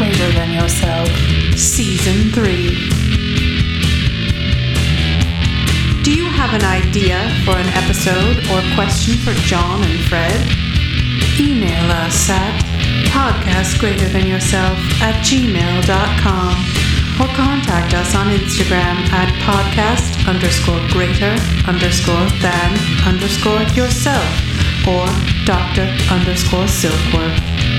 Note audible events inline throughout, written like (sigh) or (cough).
Greater Than Yourself, Season 3. Do you have an idea for an episode or question for John and Fred? Email us at podcastgreaterthanyourself at gmail.com or contact us on Instagram at podcast underscore greater underscore than underscore yourself or Dr. underscore Silkworth.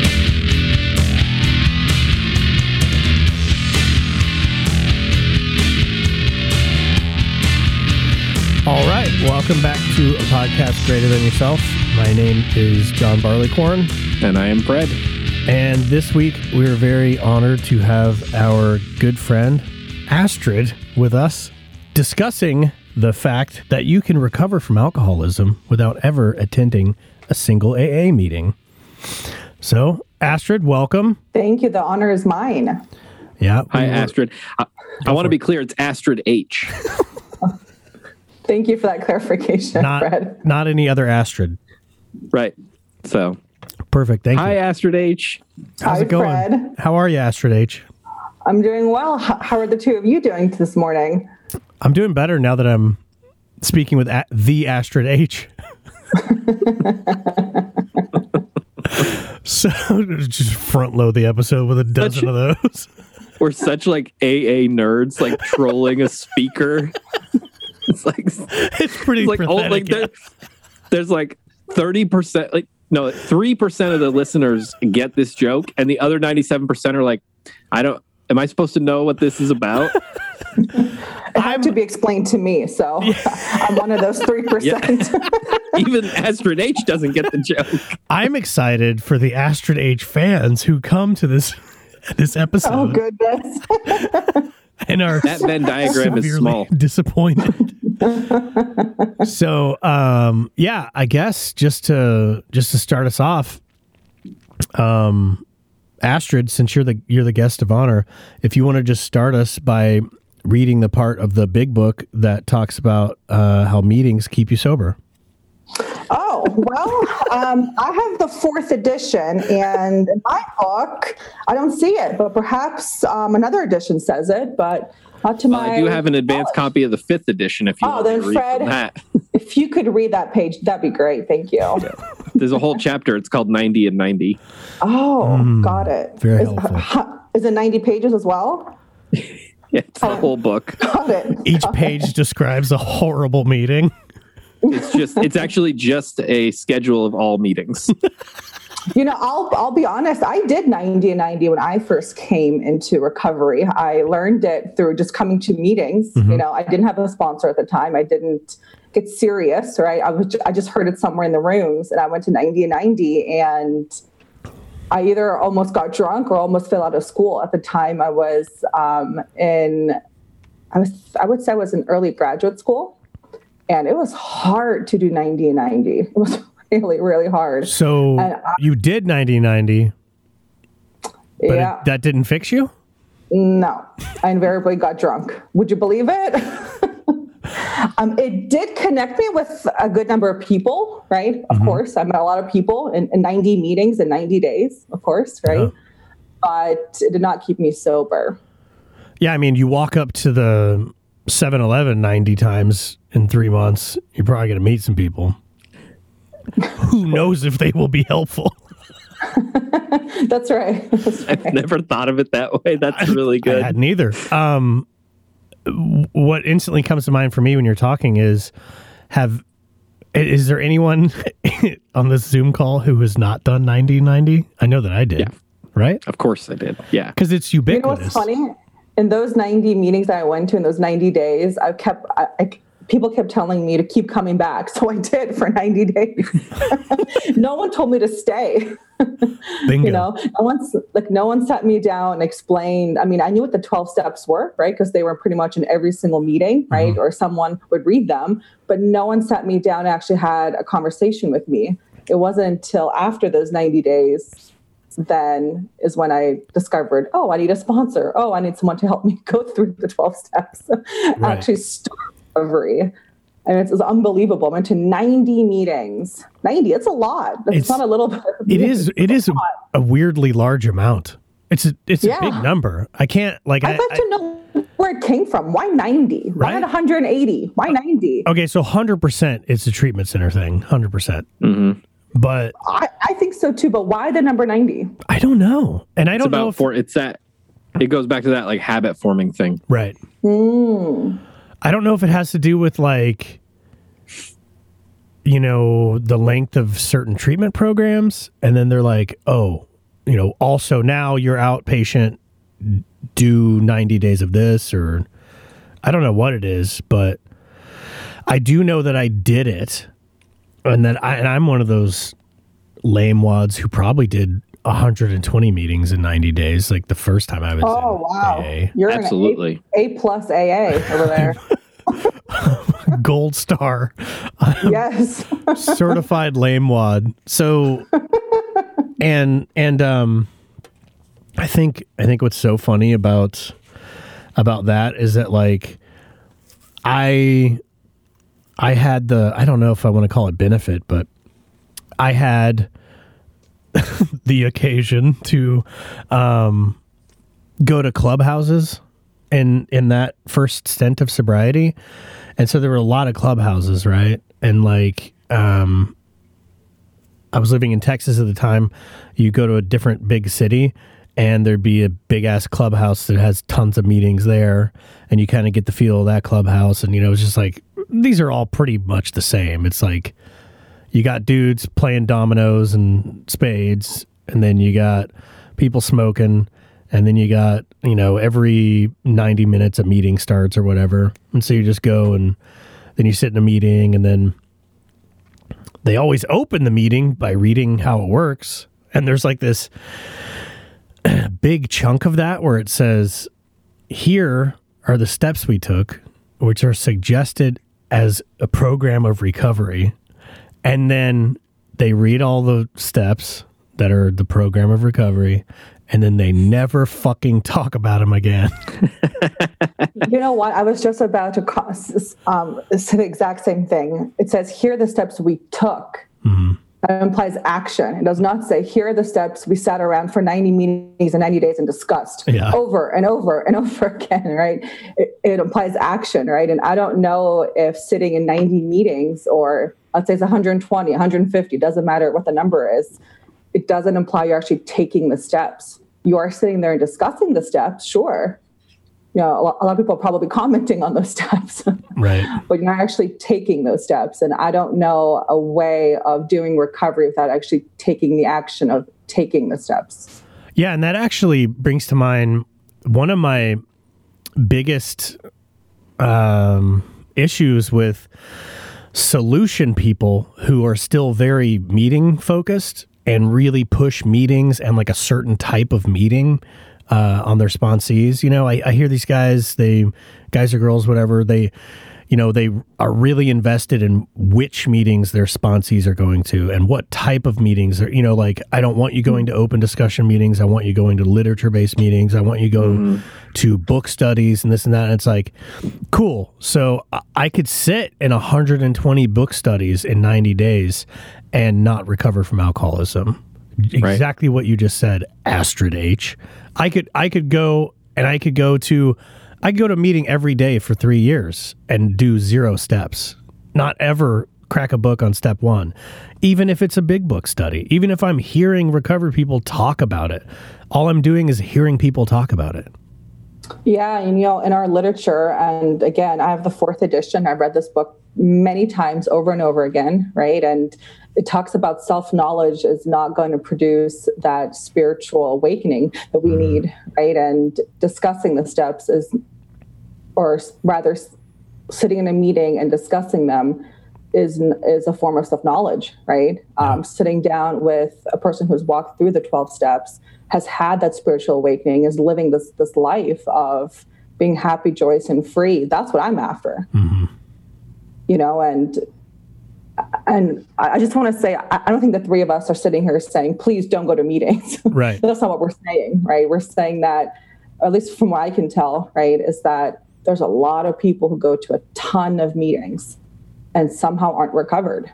All right, welcome back to a podcast greater than yourself. My name is John Barleycorn, And I am Fred. and this week we're very honored to have our good friend Astrid with us discussing the fact that you can recover from alcoholism without ever attending a single AA meeting. So, Astrid, welcome. Thank you. The honor is mine. Yeah. Hi, were- Astrid. I, I want to be clear. It's Astrid H. (laughs) Thank you for that clarification, Not, Fred. not any other Astrid. Right. So, Perfect. Thank hi, you. Hi, Astrid H. How's Hi, it going? Fred. How are you, Astrid H? I'm doing well. How are the two of you doing this morning? I'm doing better now that I'm speaking with a- the Astrid H. (laughs) so just front load the episode with a dozen of those. We're such like AA nerds, like trolling a speaker. (laughs) it's like (laughs) it's It's pretty like oh, like pathetic. there, there's like thirty percent, like no, three percent of the listeners get this joke, and the other ninety-seven percent are like, I don't. Am I supposed to know what this is about? (laughs) It had to be explained to me, so (laughs) I'm one of those three percent. Even Astrid H doesn't get the joke. I'm excited for the Astrid H fans who come to this this episode oh goodness! And are That Venn diagram is severely small. disappointed. (laughs) so um yeah, I guess just to just to start us off, um Astrid, since you're the you're the guest of honor, if you want to just start us by reading the part of the big book that talks about uh, how meetings keep you sober. Oh well, um, I have the fourth edition, and in my book, I don't see it, but perhaps um, another edition says it. But not to Well, my. I do have an advanced copy of the fifth edition. If you Oh, want then to read Fred- that, If you could read that page, that'd be great. Thank you. (laughs) there's a whole chapter. It's called 90 and 90. Oh, got it. very is, helpful. (laughs) Is it 90 pages as well? (laughs) Yeah, it's the whole book. Got it. Each page describes a horrible meeting. It's just, it's actually just a schedule of all meetings. (laughs) You know, I'll I'll be honest. I did 90 and 90 when I first came into recovery. I learned it through just coming to meetings. You know, I didn't have a sponsor at the time. I didn't get serious, right? I was ju- I just heard it somewhere in the rooms, and I went to 90 and 90, and I either almost got drunk or almost fell out of school. At the time, I was um, in I was I would say I was in early graduate school, and it was hard to do 90 and 90. It was (laughs) really really hard. So I- you did 90-90, but yeah. it, that didn't fix you? No, I invariably got drunk. Would you believe it? (laughs) um, it did connect me with a good number of people, right? Of course, I met a lot of people in, in 90 meetings in 90 days, of course, right? Yeah. But it did not keep me sober. Yeah, I mean, you walk up to the 7-Eleven 90 times in three months, you're probably going to meet some people. Who (laughs) knows if they will be helpful? (laughs) That's right. (laughs) That's I've never thought of it that way. That's really good. I good. hadn't either. Um, what instantly comes to mind for me when you're talking is, have is there anyone on this Zoom call who has not done 90-90? I know that I did. Yeah. Right? Of course I did. Yeah. Because it's You know ubiquitous. what's funny? In those 90 meetings that I went to in those 90 days, I kept, I, I, people kept telling me to keep coming back. So I did for 90 days. (laughs) no one told me to stay. (laughs) Bingo. you know no one's like no one sat me down and explained i mean i knew what the 12 steps were right because they were pretty much in every single meeting mm-hmm. right or someone would read them but no one sat me down and actually had a conversation with me it wasn't until after those 90 days then is when i discovered oh i need a sponsor oh i need someone to help me (laughs) go through the 12 steps actually start recovery and it's, it's unbelievable. I went to 90 meetings. 90, it's a lot. It's, It's- not a little bit. (laughs) It is. It is a, a weirdly large amount. It's a it's Yeah. a big number. I can't like I, I'd like I- to know where it came from. Why 90? Why not 180? Why 90? okay, so hundred percent it's a treatment center thing, hundred percent. hmm But I, I think so too, but why the number 90? I don't know, and I don't know about if for it's that it goes back to that like habit forming thing. right. Hmm. I don't know if it has to do with like you know the length of certain treatment programs and then they're like oh you know also now you're outpatient do 90 days of this or I don't know what it is but I do know that I did it and that I and I'm one of those lame wads who probably did 120 meetings in 90 days like the first time I was Oh, in wow. AA. You're Absolutely. A, a plus AA over there. (laughs) (laughs) gold star (laughs) yes. certified lame wad. So and and um I think I think what's so funny about about that is that like I I had the I don't know if I want to call it benefit, but I had (laughs) the occasion to um go to clubhouses in in that first stint of sobriety. And so there were a lot of clubhouses, right? And like um I was living in Texas at the time. You go to a different big city and there'd be a big ass clubhouse that has tons of meetings there and you kind of get the feel of that clubhouse and you know it's just like these are all pretty much the same. It's like you got dudes playing dominoes and spades and then you got people smoking and then you got you know every 90 minutes a meeting starts or whatever. And so you just go and then you sit in a meeting and then they always open the meeting by reading how it works. And there's like this (clears throat) big chunk of that where it says here are the steps we took which are suggested as a program of recovery and then they read all the steps that are the program of recovery and then they never fucking talk about them again (laughs) you know what? I was just about to um, say the exact same thing. It says, here are the steps we took. That implies action. It does not say, here are the steps we sat around for 90 meetings and 90 days and discussed Yeah. over and over and (laughs) over again, right? It, it implies action, right? And I don't know if sitting in 90 meetings or let's say it's 120, 150, doesn't matter what the number is, it doesn't imply you're actually taking the steps. You are sitting there and discussing the steps, sure. You know, a lot, a lot of people are probably (laughs) commenting on those steps, right (laughs) but you're not actually taking those steps. And I don't know a way of doing recovery without actually taking the action of taking the steps. Yeah, and that actually brings to mind one of my biggest um, issues with solution people who are still very meeting focused and really push meetings and like a certain type of meeting uh, on their sponsees. You know, I, I hear these guys, they guys or girls, whatever, they you know, they are really invested in which meetings their sponsees are going to and what type of meetings are, you know, like I don't want you going to open discussion meetings. I want you going to literature based meetings. I want you go to book studies and this and that. And it's like, cool. So I could sit in 120 book studies in 90 days and not recover from alcoholism. Exactly what you just said, Astrid H. I could I could go and I could go to I could go to a meeting every day for three years and do zero steps. Not ever crack a book on step one. Even if it's a big book study. Even if I'm hearing recovered people talk about it. All I'm doing is hearing people talk about it. Yeah, and you know, in our literature, and again, I have the fourth edition. I've read this book many times over and over again, right? And it talks about self knowledge is not going to produce that spiritual awakening that we need, right? And discussing the steps is, or rather, sitting in a meeting and discussing them is is a form of self knowledge, right? Um, sitting down with a person who's walked through the twelve steps, has had that spiritual awakening, is living this this life of being happy, joyous, and free. That's what I'm after. You know, and and I I just want to say, I I don't think the three of us are sitting here saying, "Please don't go to meetings." (laughs) Right. That's not what we're saying, right? We're saying that, at least from what I can tell, right, is that there's a lot of people who go to a ton of meetings and somehow aren't recovered.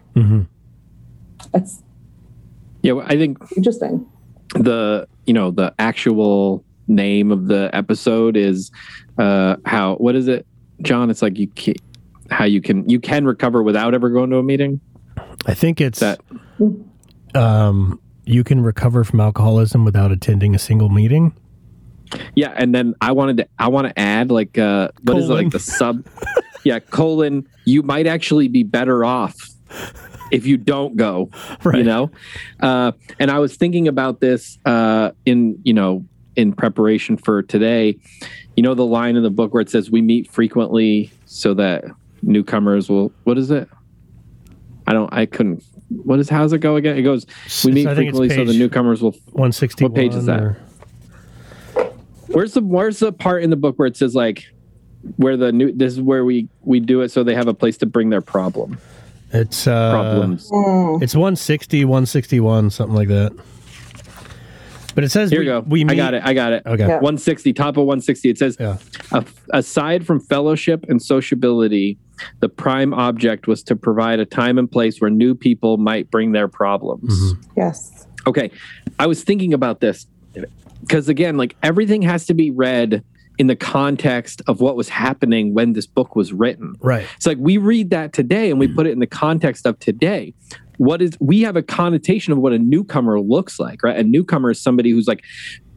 It's Yeah, well, I think interesting. the you know, the actual name of the episode is uh, how what is it, John? It's like you can, how you can you can recover without ever going to a meeting. I think it's That um, you can recover from alcoholism without attending a single meeting. yeah, and then I wanted to I want to add like uh, what is it like the sub? yeah, colon. You might actually be better off if you don't go. Right. you know uh, and i was thinking about this uh, in you know in preparation for today you know the line in the book where it says we meet frequently so that newcomers will what is it i don't i couldn't what is how's it go again it goes we meet I think it's frequently so the newcomers will One sixty. What page is that? where's the where's the part in the book where it says like where the new this is where we we do it so they have a place to bring their problem It's uh, problems It's 160, 161, something like that. But it says here we, go we meet, i got it i got it Okay. Yeah. 160 top of 160 it says Yeah. Aside from fellowship and sociability, the prime object was to provide a time and place where new people might bring their problems. Mm-hmm. Yes. Okay. I was thinking about this because, again, like everything has to be read in the context of what was happening when this book was written. Right. It's like we read that today and we put it in the context of today. What is we have a connotation of what a newcomer looks like, right? A newcomer is somebody who's like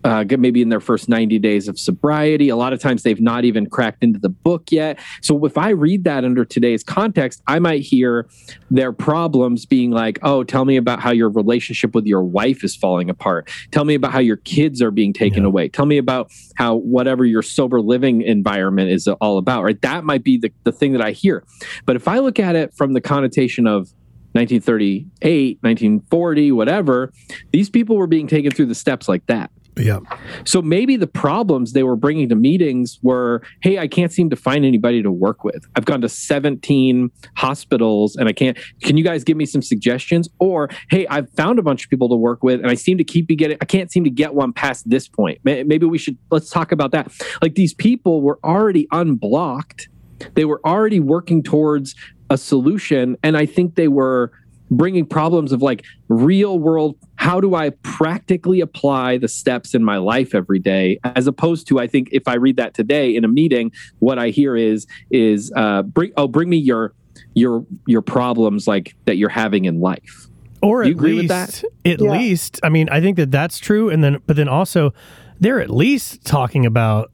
uh, maybe in their first 90 days of sobriety. A lot of times they've not even cracked into the book yet. So if I read that under today's context, I might hear their problems being like, oh, tell me about how your relationship with your wife is falling apart. Tell me about how your kids are being taken Yeah. away. Tell me about how whatever your sober living environment is all about, right? That might be the, the thing that I hear. But if I look at it from the connotation of 1938, 1940, whatever, these people were being taken through the steps like that. Yeah. So maybe the problems they were bringing to meetings were, hey, I can't seem to find anybody to work with. I've gone to 17 hospitals and I can't. Can you guys give me some suggestions? Or, hey, I've found a bunch of people to work with and I seem to keep getting, I can't seem to get one past this point. Maybe we should, let's talk about that. Like these people were already unblocked, they were already working towards a solution. And I think they were bringing problems of like real world how do i practically apply the steps in my life every day as opposed to i think if i read that today in a meeting what i hear is is uh bring oh bring me your your your problems like that you're having in life Or You at agree with least, that? at Yeah. least, I mean, I think that that's true. And then, but then also, they're at least talking about,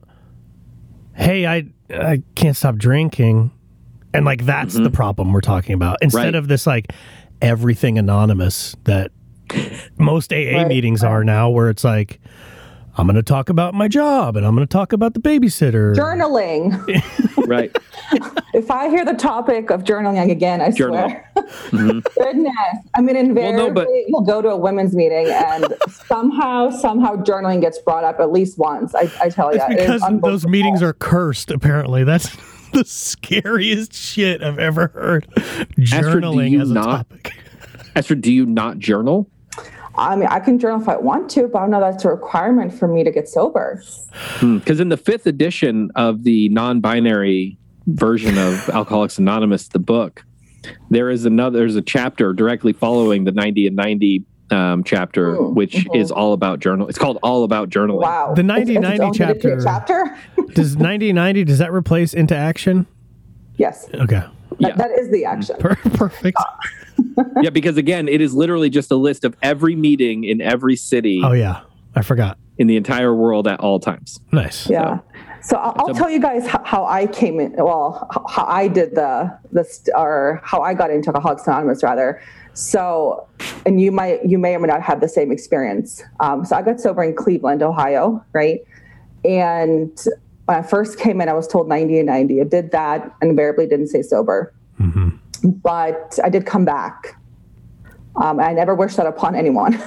hey, I I can't stop drinking, and like that's the problem we're talking about instead Mm-hmm. Right. of this like everything anonymous that most AA Right, meetings are now, where it's like. I'm going to talk about my job and I'm going to talk about the babysitter. Journaling. (laughs) right if I hear the topic of journaling again, I Journal. swear. (laughs) Goodness. I mean, invariably, no, but- we'll go to a women's meeting and somehow, somehow journaling gets brought up at least once. I, I tell you. It's it is because those meetings are cursed, apparently. That's (laughs) the scariest shit I've ever heard. Journaling you as a not- topic. (laughs) Astrid do you not journal I mean, I can journal if I want to, but I don't know that's a requirement for me to get sober. Hmm, because in the fifth edition of the non-binary version of (laughs) alcoholics anonymous the book there is another there's a chapter directly following the 90 and 90 um, chapter Mm, which mhm. is all about journal it's called all about journaling Wow. The It's- it's its 90-90 own dedicated chapter- chapter? (laughs) (laughs) Does 9090, does that replace into action? yes. Okay. Yeah. That is the action. (laughs) Perfect. yeah because again it is literally just a list of every meeting in every city Oh, yeah. I forgot. in the entire world at all times Nice. Yeah. So I'll, I'll So- tell you guys how, how I came in. Well, how, how I did the the st- or how I got into Alcoholics Anonymous rather. So, and you might you may or may not have the same experience. Um, so I got sober in Cleveland, Ohio, right? And when I first came in, I was told 90 and 90. I did that, and invariably didn't stay sober. But I did come back. Um, I never wish that upon anyone. (laughs)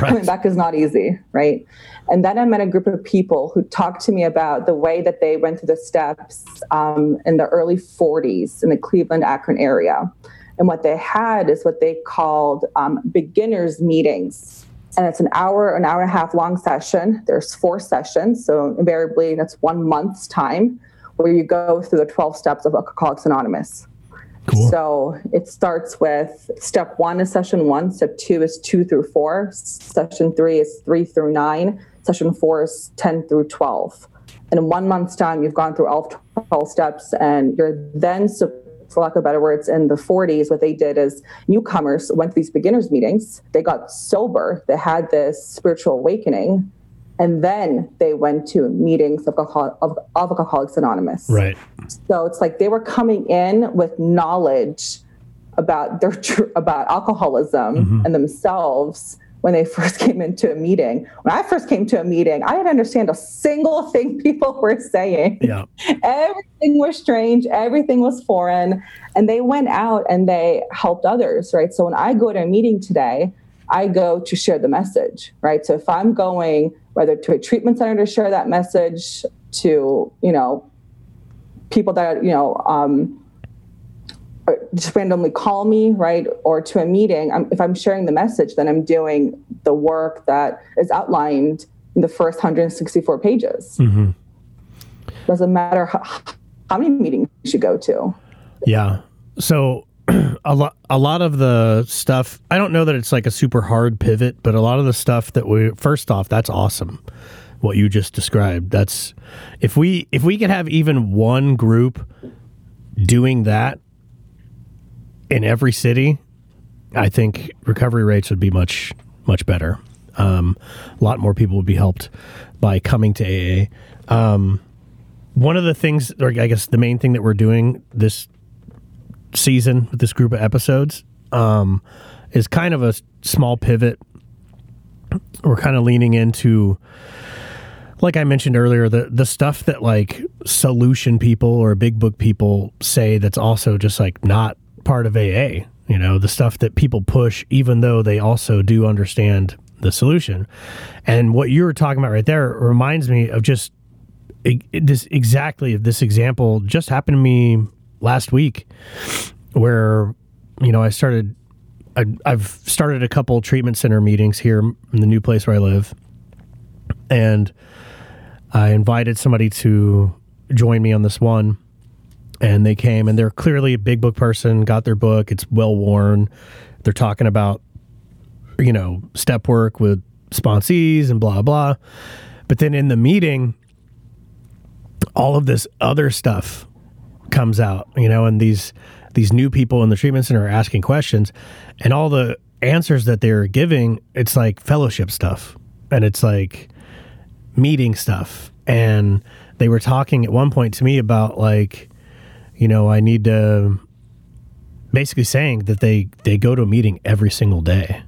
Coming back is not easy, right? And then I met a group of people who talked to me about the way that they went through the steps um, in the early 40s in the Cleveland, Akron area. And what they had is what they called um, beginners meetings. And it's an hour, an hour and a half long session. There's four sessions. So invariably, that's one month's time where you go through the 12 steps of Alcoholics Anonymous. Cool. So it starts with step one is session one, step two is two through four, session three is three through nine, session four is 10 through 12. And in one month's time, you've gone through all 12 steps, and you're then, for lack of better words, in the 40s, what they did is newcomers went to these beginners meetings, they got sober, they had this spiritual awakening, and then they went to meetings of, of, of Alcoholics Anonymous. Right. So it's like they were coming in with knowledge about their about alcoholism mm-hmm. and themselves when they (laughs) first came into a meeting. When I first came to a meeting, I didn't understand a single (laughs) thing people were saying. Yeah. Everything was strange, everything was foreign, and they went out and they helped others, right? So when I go to a meeting today, I go to share the message, right? So if I'm going whether to a treatment center to share that message, to you know people that you know um, just randomly call me, right, or to a meeting. I'm, if I'm sharing the message, then I'm doing the work that is outlined in the first 164 pages. Mm-hmm. Doesn't matter how, how many meetings you go to. Yeah. So (clears throat) a lot a lot of the stuff I don't know that it's like a super hard pivot, but a lot of the stuff that we first off, that's awesome. What you just described. That's if we if we could have even one group doing that in every city, I think recovery rates would be much much better. Um, a lot more people would be helped by coming to AA. Um, one of the things, or I guess the main thing that we're doing this season with this group of episodes um, is kind of a small pivot. We're kind of leaning into, like I mentioned earlier, the the stuff that like solution people or big book people say that's also just like not part of AA. You know, the stuff that people push, even though they also do understand the solution. And what you were talking about right there reminds me of just this exactly this example just happened to me last week where you know I started I, have started a couple treatment center meetings here in the new place where I live, and I invited somebody to join me on this one, and they came and they're clearly a big book person, got their book, it's well worn. They're talking about you know step work with sponsees and blah blah, but then in the meeting, all of this other stuff comes out, you know, and these these new people in the treatment center are asking questions, and all the answers that they're giving, it's like fellowship stuff, and it's like meeting stuff, and they were talking at one point to me about like, you know, I need to basically saying that they they go to a meeting every single day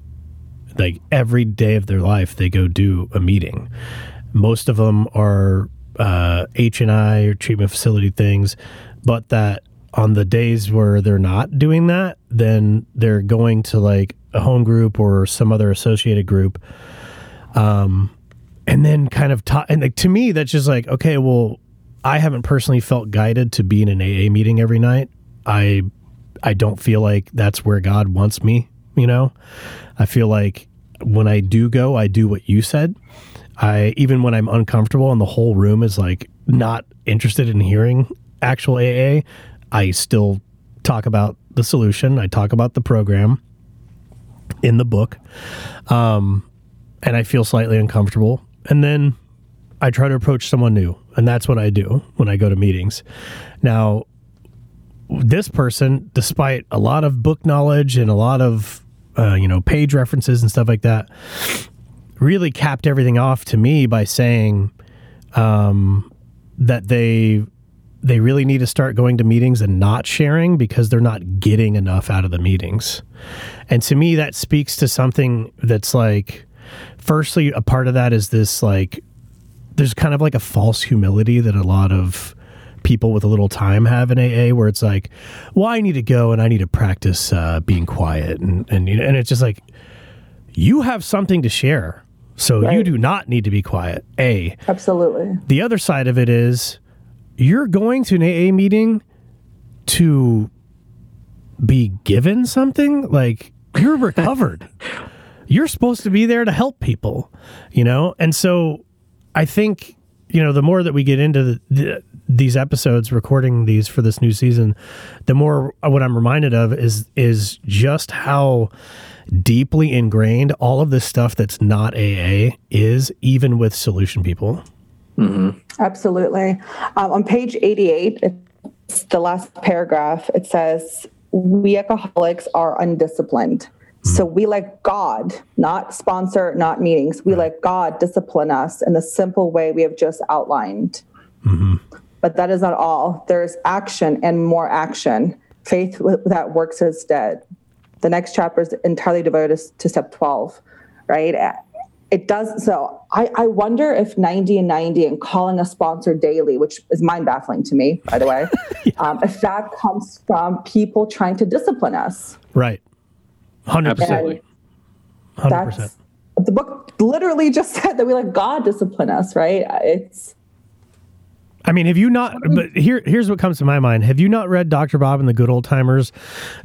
like every day of their life they go do a meeting most of them are uh, h&i or treatment facility things but that on the days where they're not doing that, then they're going to like a home group or some other associated group. Um, and then kind of talk, and like, to me, that's just like, okay, well, I haven't personally felt guided to be in an AA meeting every night. I, I don't feel like that's where God wants me. You know, I feel like when I do go, I do what you said. I even when I'm uncomfortable and the whole room is like not interested in hearing actual AA, I still talk about the solution. I talk about the program in the book. Um, and I feel slightly uncomfortable. And then I try to approach someone new. And that's what I do when I go to meetings. Now, this person, despite a lot of book knowledge and a lot of, uh, you know, page references and stuff like that, really capped everything off to me by saying um, that they they really need to start going to meetings and not sharing because they're not getting enough out of the meetings. And to me, that speaks to something that's like, firstly, a part of that is this like, there's kind of like a false humility that a lot of people with a little time have in AA where it's like, well, I need to go and I need to practice uh, being quiet. And, and, and it's just like, you have something to share. So right. you do not need to be quiet. A. Absolutely. The other side of it is, you're going to an AA meeting to be given something like you're (laughs) recovered. you're supposed to be there to help people, you know? And so I think you know, the more that we get into the, the, these episodes, recording these for this new season, the more what I'm reminded of is is just how deeply ingrained all of this stuff that's not AA is, even with solution people. Mm-hmm. Absolutely. Um, on page 88, it's the last paragraph. It says, "We alcoholics are undisciplined." Mm-hmm. So we let God, not sponsor, not meetings, we let God discipline us in the simple way we have just outlined. Mm-hmm. But that is not all. There's action and more action. Faith that works is dead. The next chapter is entirely devoted to step 12, right? It does. So I, I wonder if 90 and 90 and calling a sponsor daily, which is mind baffling to me, by the way, (laughs) yeah. um, if that comes from people trying to discipline us. Right. Hundred percent. Hundred percent. The book literally just (laughs) said that we let God discipline us, right? It's. I mean, have you not? But here, here's what comes to my mind. Have you not read Doctor Bob and the Good Old Timers,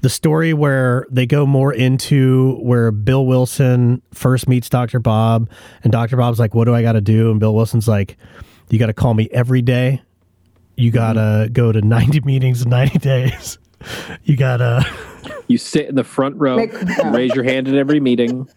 the story where they go more into where Bill Wilson first meets Doctor Bob, and Doctor Bob's like, "What do I got to do?" And Bill Wilson's like, "You got to call me every day. You got to go to 90 meetings in 90 (laughs) days. You got to." You sit in the front row, make, raise your hand at every meeting.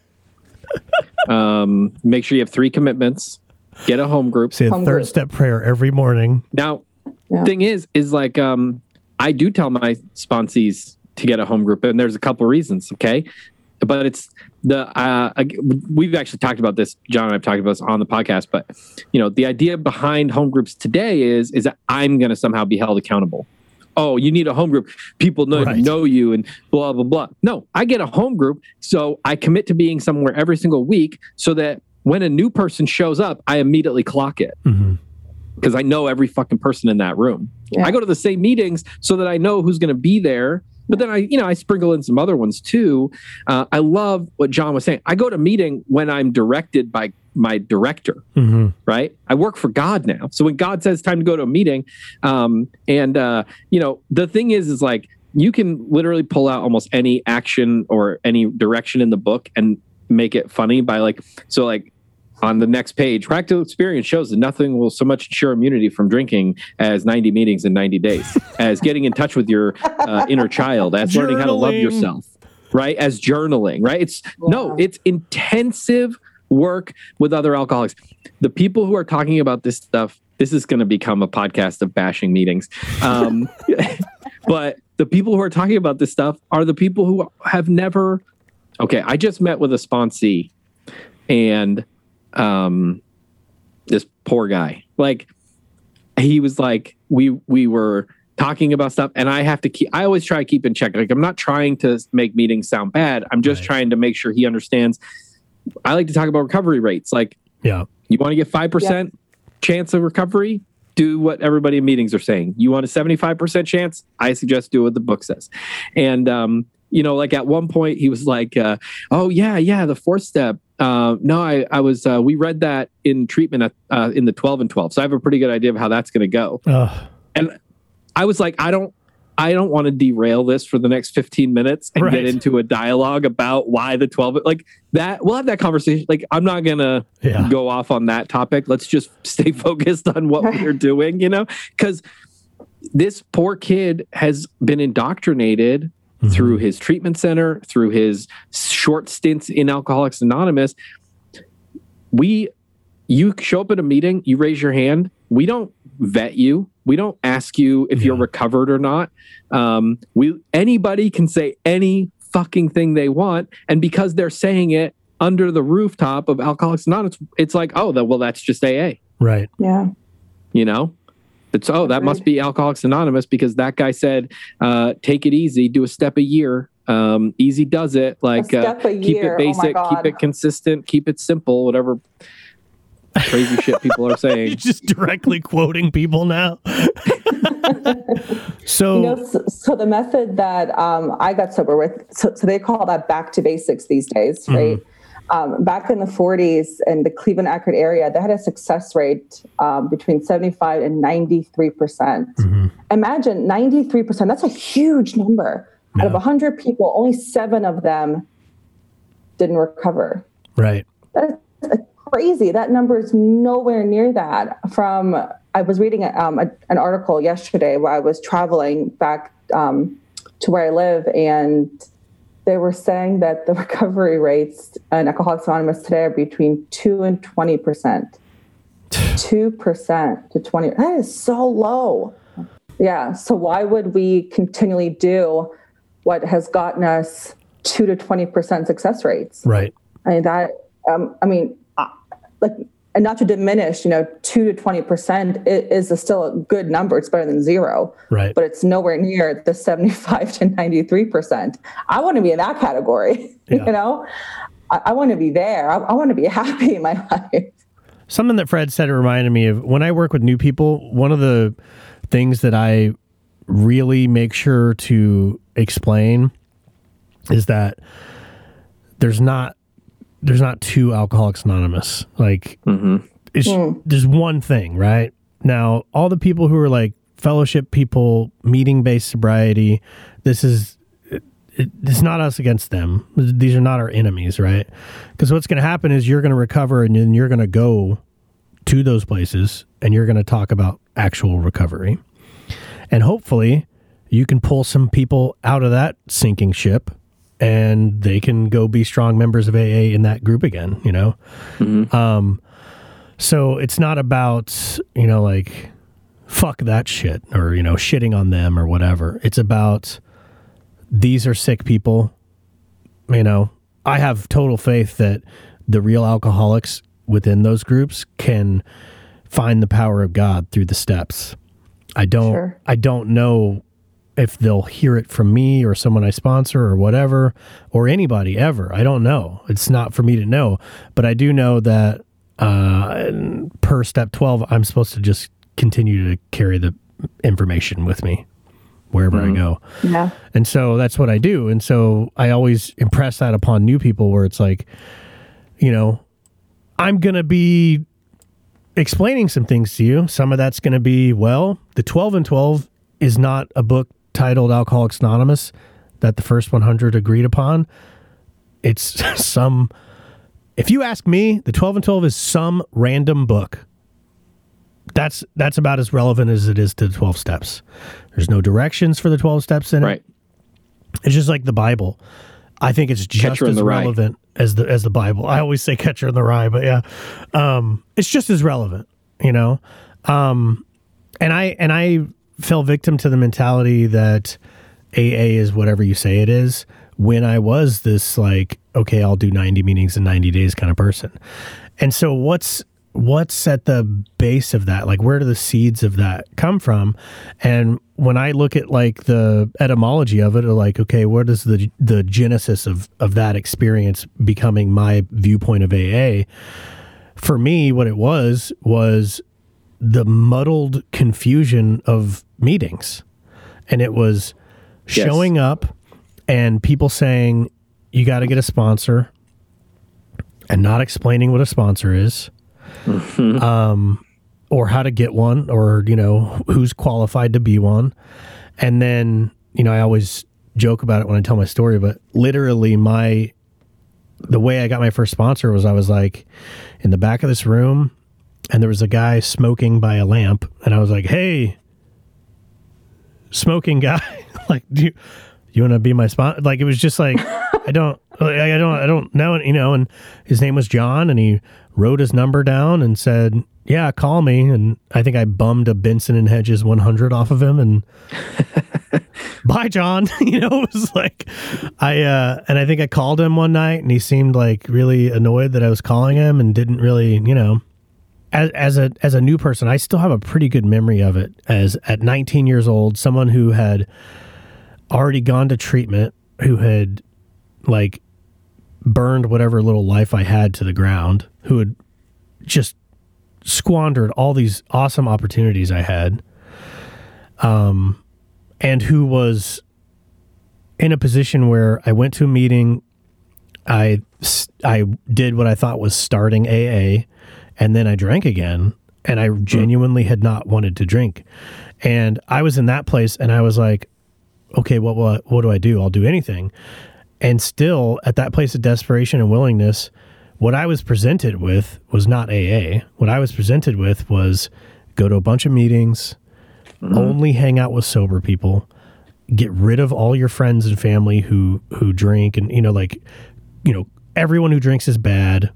Um, make sure you have three commitments. Get a home group. Say a home third group. step prayer every morning. Now, yeah. thing is, is like um, I do tell my sponsees to get a home group, and there's a couple reasons. Okay, but it's the uh, we've actually talked about this. John and I've talked about this on the podcast. But you know, the idea behind home groups today is is that I'm going to somehow be held accountable oh, you need a home group. People know, right. know you and blah, blah, blah. No, I get a home group. So I commit to being somewhere every single week so that when a new person shows up, I immediately clock it. Mm-hmm because I know every fucking person in that room. Yeah. I go to the same meetings so that I know who's going to be there. But then I, you know, I sprinkle in some other ones too. Uh, I love what John was saying. I go to meeting when I'm directed by my director, mm-hmm. right? I work for God now. So when God says time to go to a meeting, um, and uh, you know, the thing is, is like you can literally pull out almost any action or any direction in the book and make it funny by like, so like on the next page, practical experience shows that nothing will so much ensure immunity from drinking as 90 meetings in 90 days, (laughs) as getting in touch with your uh, inner child, as Journaling. learning how to love yourself, right? As journaling, right? It's no, it's intensive work with other alcoholics. The people who are talking about this stuff, this is going to become a podcast of bashing meetings. Um, (laughs) but the people who are talking about this stuff are the people who have never. Okay, I just met with a sponsee, and um, this poor guy, like he was like, we we were talking about stuff and i have to keep i always try to keep in check like i'm not trying to make meetings sound bad i'm just right. trying to make sure he understands I like to talk about recovery rates. Like, yeah, you want to get five percent chance of recovery? Do what everybody in meetings are saying. You want a seventy-five percent chance? I suggest do what the book says. And um, you know, like at one point he was like, uh, "Oh yeah, yeah, the fourth step." Uh, no, I, I was. Uh, we read that in treatment at, uh, in the twelve and twelve, so I have a pretty good idea of how that's going to go. And I was like, I don't I don't want to derail this for the next 15 minutes and right. get into a dialogue about why the 12 like that we'll have that conversation like I'm not going to yeah. go off on that topic let's just (laughs) stay focused on what we're (laughs) doing you know cuz this poor kid has been indoctrinated mm-hmm. through his treatment center through his short stints in Alcoholics Anonymous we you show up at a meeting you raise your hand we don't vet you we don't ask you if yeah. you're recovered or not. Um, we anybody can say any fucking thing they want, and because they're saying it under the rooftop of Alcoholics Anonymous, it's like, oh, that well, that's just AA, right? Yeah, you know. It's oh, that must be Alcoholics Anonymous because that guy said, uh, "Take it easy, do a step a year." Um, easy does it. Like uh, keep it oh basic, oh keep it consistent, keep it simple. Whatever crazy shit people are (laughs) saying. You're just directly quoting people now. (laughs) so, you know, so, so, the method that um, I got sober with, so, so, they call that back to basics these days, mm-hmm. right? Um, back in the 40s in the Cleveland Akron area, they had a success rate um, between 75 and 93 percent. Mm-hmm. Imagine 93 percent. That's a huge number. Yeah. Out of 100 people, only seven of them didn't recover. Right. That's a crazy. That number is nowhere near that. From I was reading um, a, an article yesterday where I was traveling back um, to where I live, and they were saying that the (laughs) recovery rates in Alcoholics Anonymous today are between two and twenty percent. Two percent to twenty. That is so low. Yeah. So why would we continually do what has gotten us two to twenty percent success rates? Right. I mean that. Um, I mean, like, and not to diminish, you know, two to twenty percent is a still a good number. It's better than zero. Right. But it's nowhere near the seventy-five (laughs) to ninety-three percent. I want to be in that category. (laughs) Yeah. You know, I, I want to be there. I, I want to be (laughs) happy in my life. Something that Fred said reminded me of when I work with new people. One of the things that I really make sure to explain is that there's not there's not two alcoholics anonymous. Like mm-hmm. it's hmm. there's one thing right? Now all the people who are like fellowship people meeting based sobriety this is it, it, it's not us against them. These are not our enemies right? Because what's going to happen is you're going to recover and then you're going to go to those places and you're going to talk about actual recovery. And hopefully you can pull some people out of that sinking ship and they can go be strong members of AA in that group again, you know? Um, so it's not about, you know, like, fuck that shit or, you know, shitting on them or whatever. It's about these are sick people. You know, I have total faith that the real alcoholics within those groups can find the power of God through the steps. I don't Sure. I don't know if they'll hear it from me or someone I sponsor or whatever or anybody ever. I don't know. It's not for me to know, but I do know that uh, per step 12 I'm supposed to just continue to carry the information with me wherever I go. Yeah. And so that's what I do. And so I always impress that upon new people where it's like, you know, I'm going to be explaining some things to you. Some of that's going to be, well, the 12 and 12 is not a book titled Alcoholics Anonymous that the first 100 agreed upon. It's (laughs) some, if you ask me, the 12 and 12 is some random book. That's that's about as relevant as it is to the 12 steps. There's no directions for the 12 steps in it. Right. It's just like the Bible. I think it's just as the Rye. relevant as the as the Bible. I always say catcher in the rye, but yeah, um, it's just as relevant, you know. Um, and I and I fell victim to the mentality that AA is whatever you say it is. When I was this like, okay, I'll do ninety meetings in ninety days kind of person, and so what's what's at the base of that? Like where do the seeds of that come from? And when i look at like the etymology of it or like okay what is the the genesis of of that experience becoming my viewpoint of aa for me what it was was the muddled confusion of meetings. And it was Yes. showing up and people saying you got to get a sponsor and not explaining what a sponsor is. Um, or how to get one or you know who's qualified to be one. And then you know i always joke about it when i tell my story but literally my the way i got my first sponsor was i was like in the back of this room and there was a guy smoking by a lamp and i was like hey smoking guy (laughs) like do you you want to be my spot? like it was just like i don't like, i don't i don't know you know and his name was john and he wrote his number down and said yeah call me and i think i bummed a benson and hedges 100 off of him and (laughs) bye john (laughs) you know it was like i uh and i think i called him one night and he seemed like really annoyed that i was calling him and didn't really you know as, as a as a new person i still have a pretty good memory of it as at 19 years old someone who had already gone to treatment who had like burned whatever little life i had to the ground who had just squandered all these awesome opportunities i had um and who was in a position where i went to a meeting i i did what i thought was starting aa and then I drank again and I genuinely had not wanted to drink. And I was in that place and I was like, okay, what what what do I do? I'll do anything. And still at that place of desperation and willingness, what I was presented with was not AA. What I was presented with was go to a bunch of meetings, only hang out with sober people, get rid of all your friends and family who who drink and you know like you know everyone who drinks is bad.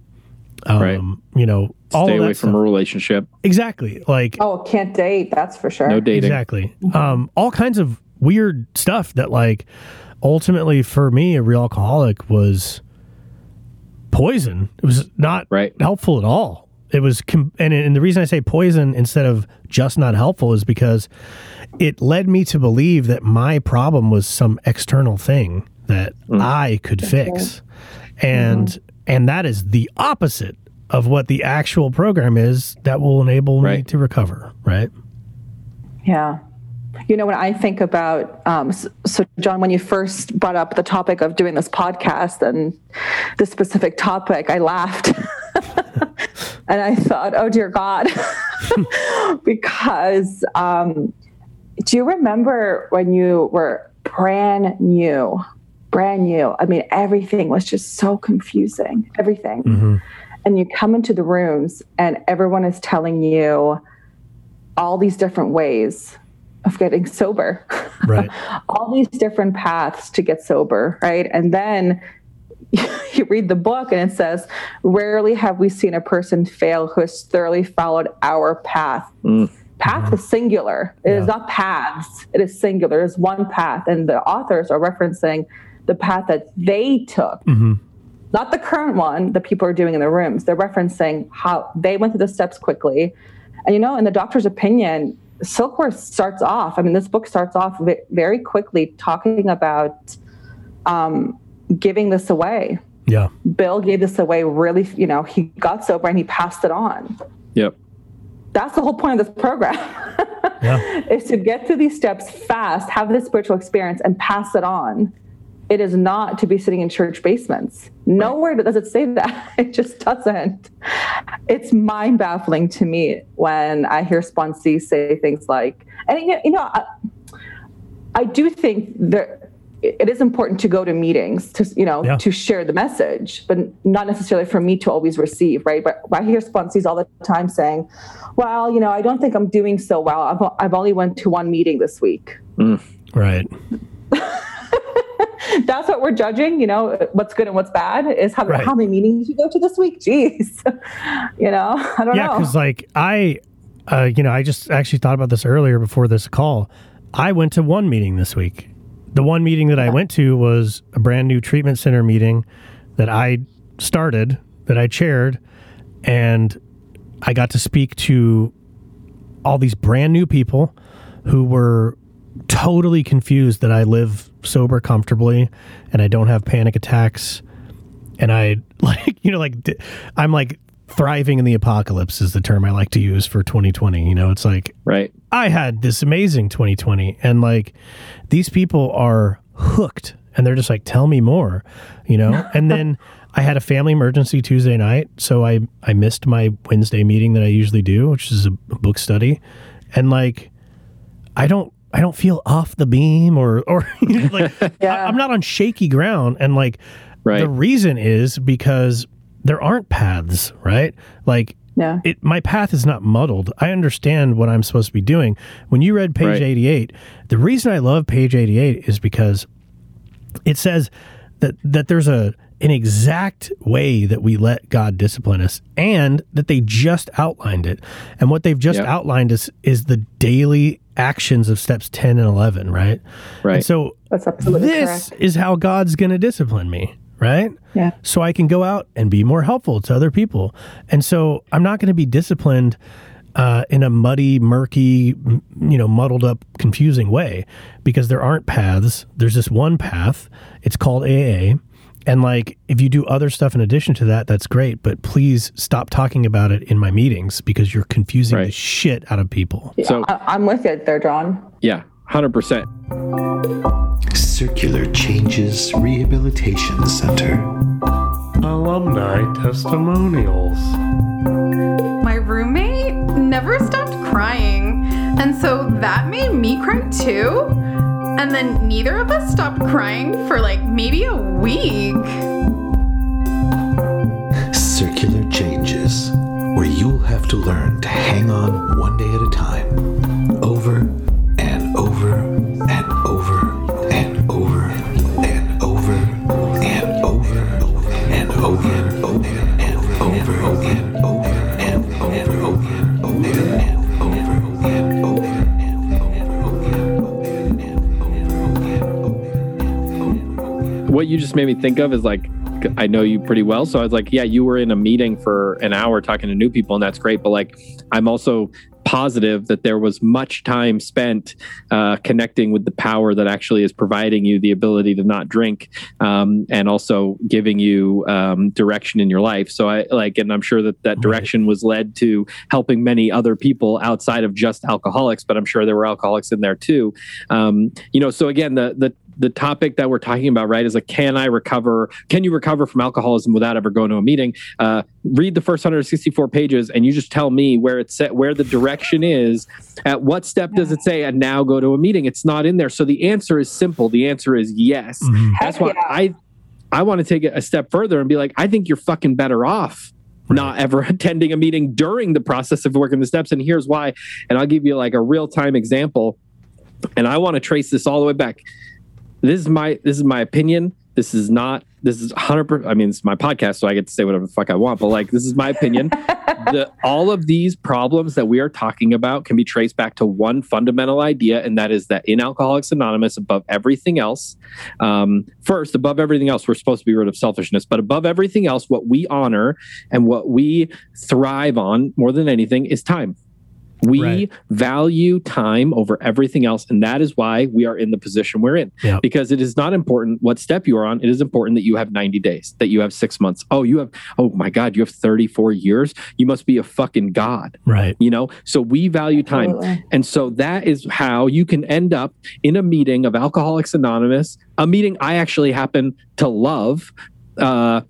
Um, Right. you know, all Stay of away from stuff. a relationship. Exactly. Like Oh, can't date. That's for sure. No dating. Exactly. Um, all kinds of weird stuff that, like, ultimately for me, a real alcoholic was poison. It was not Right. helpful at all. It was, com- and, and the reason I say poison instead of just not helpful is because it led me to believe that my problem was some external thing that I could fix, and and that is the opposite of what the actual program is that will enable me to recover. Right. Yeah. You know, when I think about, um, s- so John, when you first brought up the topic of doing this podcast and this specific topic, I laughed. (laughs) and I thought, oh, dear God. (laughs) because um, do you remember when you were brand new? Brand new. I mean, everything was just so confusing. Everything. And you come into the rooms and everyone is telling you, all these different ways of getting (laughs) sober, Right. (laughs) all these different paths to get sober, right? And then (laughs) you read the book and it says, Rarely have we seen a person fail who has thoroughly followed our path. Mm. Path is singular, It is Yeah. not paths, it is singular, it's one path. And the authors are referencing the path that they took mm-hmm. Not the current one that people are doing in the rooms. They're referencing how they went through the steps quickly. And you know, in the doctor's opinion, Silkworth starts off, I mean, this book starts off very quickly talking about um, giving this away. Yeah. Bill gave this away really, you know, he got sober and he passed it on. Yep. That's the whole point of this program. Yeah. (laughs) is to get through these steps fast, have this spiritual experience, and pass it on. It is not to be sitting in church basements. Nowhere does it say that. (laughs) It just doesn't. It's mind baffling to me when I hear sponsees say things like, and you know, I, I do think that it is important to go to meetings to you know Yeah. to share the message but not necessarily for me to always receive right but i hear sponsees all the time saying well you know i don't think i'm doing so well i've, I've only went to one meeting this week mm. Right. (laughs) (laughs) that's what we're judging you know what's good and what's bad is how, Right. how many meetings you go to this week (laughs) jeez you know i don't Yeah, know because like I, uh, you know, I just actually thought about this earlier before this call. I went to one meeting this week. The one meeting that I went to was a brand new treatment center meeting that I started, that I chaired, and I got to speak to all these brand new people who were totally confused that I live sober comfortably and I don't have panic attacks. And I (laughs) like you know like I'm like thriving in the apocalypse is the term I like to use for 2020 you know? It's like Right. I had this amazing 2020 and like these people are hooked and they're just like tell me more you know? (laughs) And then I had a family emergency Tuesday night so I I missed my Wednesday meeting that I usually do which is a book study. And like I don't I don't feel off the beam or or (laughs) like (laughs) Yeah. I, I'm not on shaky ground and like Right. the reason is because there aren't paths, right? Like yeah it my path is not muddled. I understand what I'm supposed to be doing. When you read page Right. 88, the reason I love page 88 is because it says that that there's a an exact way that we let God discipline us and that they just outlined it. And what they've just Yeah. outlined is is the daily actions of steps 10 and 11, right? Right. And so that's absolutely this correct is how God's going to discipline me, right? yeah So I can go out and be more helpful to other people. And so I'm not going to be disciplined uh, in a muddy, murky, m- you know, muddled up, confusing way because there aren't paths. There's this one path. It's called AA. And like, if you do other stuff in addition to that, that's great. But please stop talking about it in my meetings because you're confusing the shit out of people. So I, i'm with you there john yeah, hundred percent. Circular Changes Rehabilitation Center. Alumni testimonials. My roommate never stopped crying, and so that made me cry too. And then neither of us stopped crying for like maybe a week. Circular changes where you'll have to learn to hang on one day at a time, over and over and you just made me think of is like I know you pretty well, so I was like, yeah, you were in a meeting for an hour talking to new people, and that's great. But like, I'm also positive that there was much time spent uh, connecting with the power that actually is providing you the ability to not drink um, and also giving you um, direction in your life. So i like and i'm sure that that direction was led to helping many other people outside of just alcoholics but i'm sure there were alcoholics in there too. Um, you know so again the the the topic that we're talking about, right, is like, can I recover? Can you recover from alcoholism without ever going to a meeting? Uh, read the first 164 pages, and you just tell me where it's set, where the direction is. At what step does it say? And now go to a meeting. It's not in there. So the answer is simple. The answer is yes. That's why yeah. I I want to take it a step further and be like, I think you're fucking better off not ever (laughs) attending a meeting during the process of working the steps. And here's why. And I'll give you like a real time example. And I want to trace this all the way back this is my this is my opinion. This is not this is 100 I mean it's my podcast so I get to say whatever the fuck I want but like this is my opinion. (laughs) the all of these problems that we are talking about can be traced back to one fundamental idea and that is that in Alcoholics Anonymous above everything else um, first above everything else we're supposed to be rid of selfishness but above everything else what we honor and what we thrive on more than anything is time. We Right. value time over everything else. And that is why we are in the position we're in. Yeah. Because it is not important what step you are on. It is important that you have 90 days, that you have six months. Oh, you have, oh my God, you have 34 years. You must be a fucking God, Right. you know? So we value time. Absolutely. And so that is how you can end up in a meeting of Alcoholics Anonymous, a meeting I actually happen to love, uh,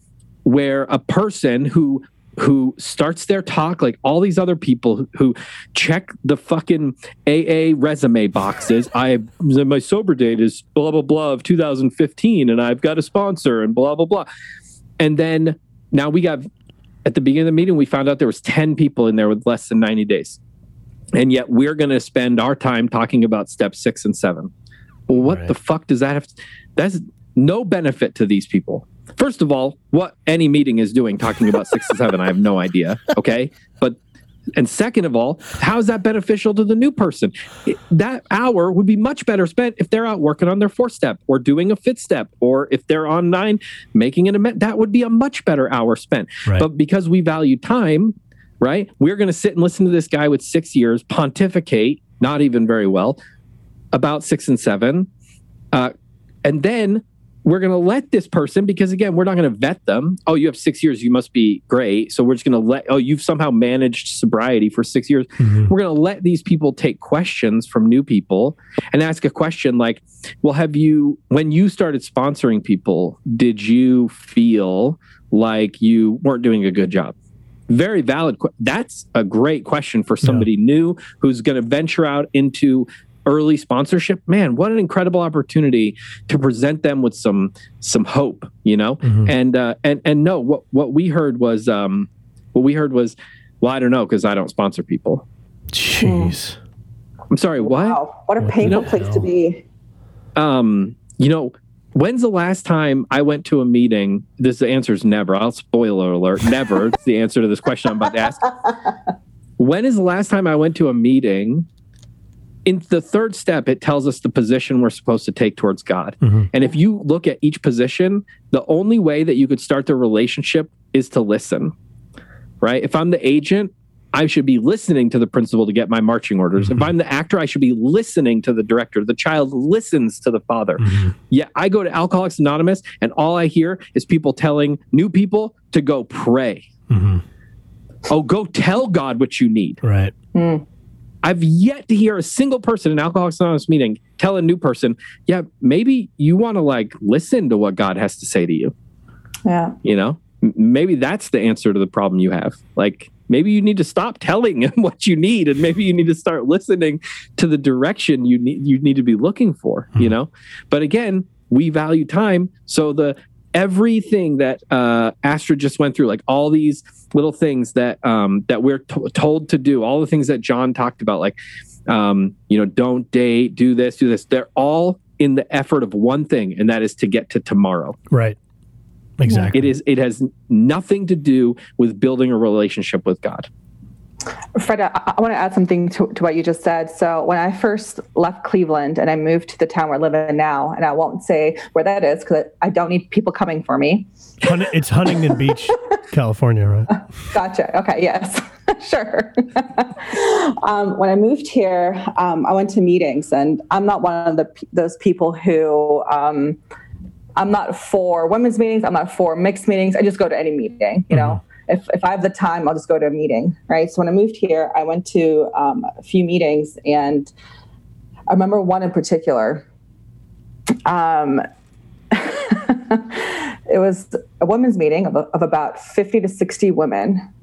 where a person who who starts their talk like all these other people who, who check the fucking AA resume boxes. I my sober date is blah blah blah of 2015, and I've got a sponsor and blah blah blah. And then now we got at the beginning of the meeting, we found out there was 10 people in there with less than 90 days and yet we're going to spend our time talking about step six and seven. Well, what Right. the fuck does that have? To, that's no benefit to these people. First of all, what any meeting is doing talking about six and seven, I have no idea. Okay, but and second of all, how is that beneficial to the new person? It- that hour would be much better spent if they're out working on their fourth step or doing a fifth step, or if they're on nine making an amendment. That would be a much better hour spent. Right. But because we value time, right? We're going to sit and listen to this guy with six years pontificate, not even very well, about six and seven. Uh, and then we're going to let this person, because again, we're not going to vet them. Oh, you have six years, you must be great. So we're just going to let, oh, you've somehow managed sobriety for six years. Mhm. We're going to let these people take questions from new people and ask a question like, well, have you, when you started sponsoring people, did you feel like you weren't doing a good job? Very valid. que- That's a great question for somebody new who's going to venture out into early sponsorship. Man, what an incredible opportunity to present them with some some hope. You know, Mhm. and uh, and and no, what what we heard was um, what we heard was, well, I don't know because I don't sponsor people. Jeez. I'm sorry, what? Wow, what a painful know- place to be. um, you know, when's the last time I went to a meeting? This the answer is never. I'll spoiler alert, never. it's the answer to this question I'm about to ask. (laughs) When is the last time I went to a meeting? In the third step, it tells us the position we're supposed to take towards God. Mhm. And if you look at each position, the only way that you could start the relationship is to listen, right? If I'm the agent, I should be listening to the principal to get my marching orders. If Mhm. I'm the actor, I should be listening to the director. The child listens to the father. Mhm. Yeah, I go to Alcoholics Anonymous and all I hear is people telling new people to go pray. Mhm. Oh, go tell God what you need. Right. Mm. I've yet to hear a single person in Alcoholics Anonymous meeting tell a new person, yeah, maybe you want to like listen to what God has to say to you. Yeah. You know, M- maybe that's the answer to the problem you have. Like, maybe you need to stop telling (laughs) him what you need, and maybe you need to start listening to the direction you need you need to be looking for. You Hmm. know, but again, we value time, so the everything that uh, Astrid just went through, like all these little things that um, that we're to- told to do, all the things that John talked about, like um, you know, don't date, do this, do this. They're all in the effort of one thing, and that is to get to tomorrow. Right. Exactly. It is. It has nothing to do with building a relationship with God. Fred, I, I want to add something to, to what you just said. So, when I first left Cleveland and I moved to the town we're living in now, and I won't say where that is because I don't need people coming for me. It's Huntington Beach, (laughs) California, right? Gotcha. Okay. Yes. (laughs) sure. (laughs) um, when I moved here, um, I went to meetings, and I'm not one of the those people who. Um, I'm not for women's meetings. I'm not for mixed meetings. I just go to any meeting. You know, if if I have the time, I'll just go to a meeting. Right. So when I moved here, I went to um, a few meetings, and I remember one in particular. Um, (laughs) it was a women's meeting of, of about 50 to 60 women.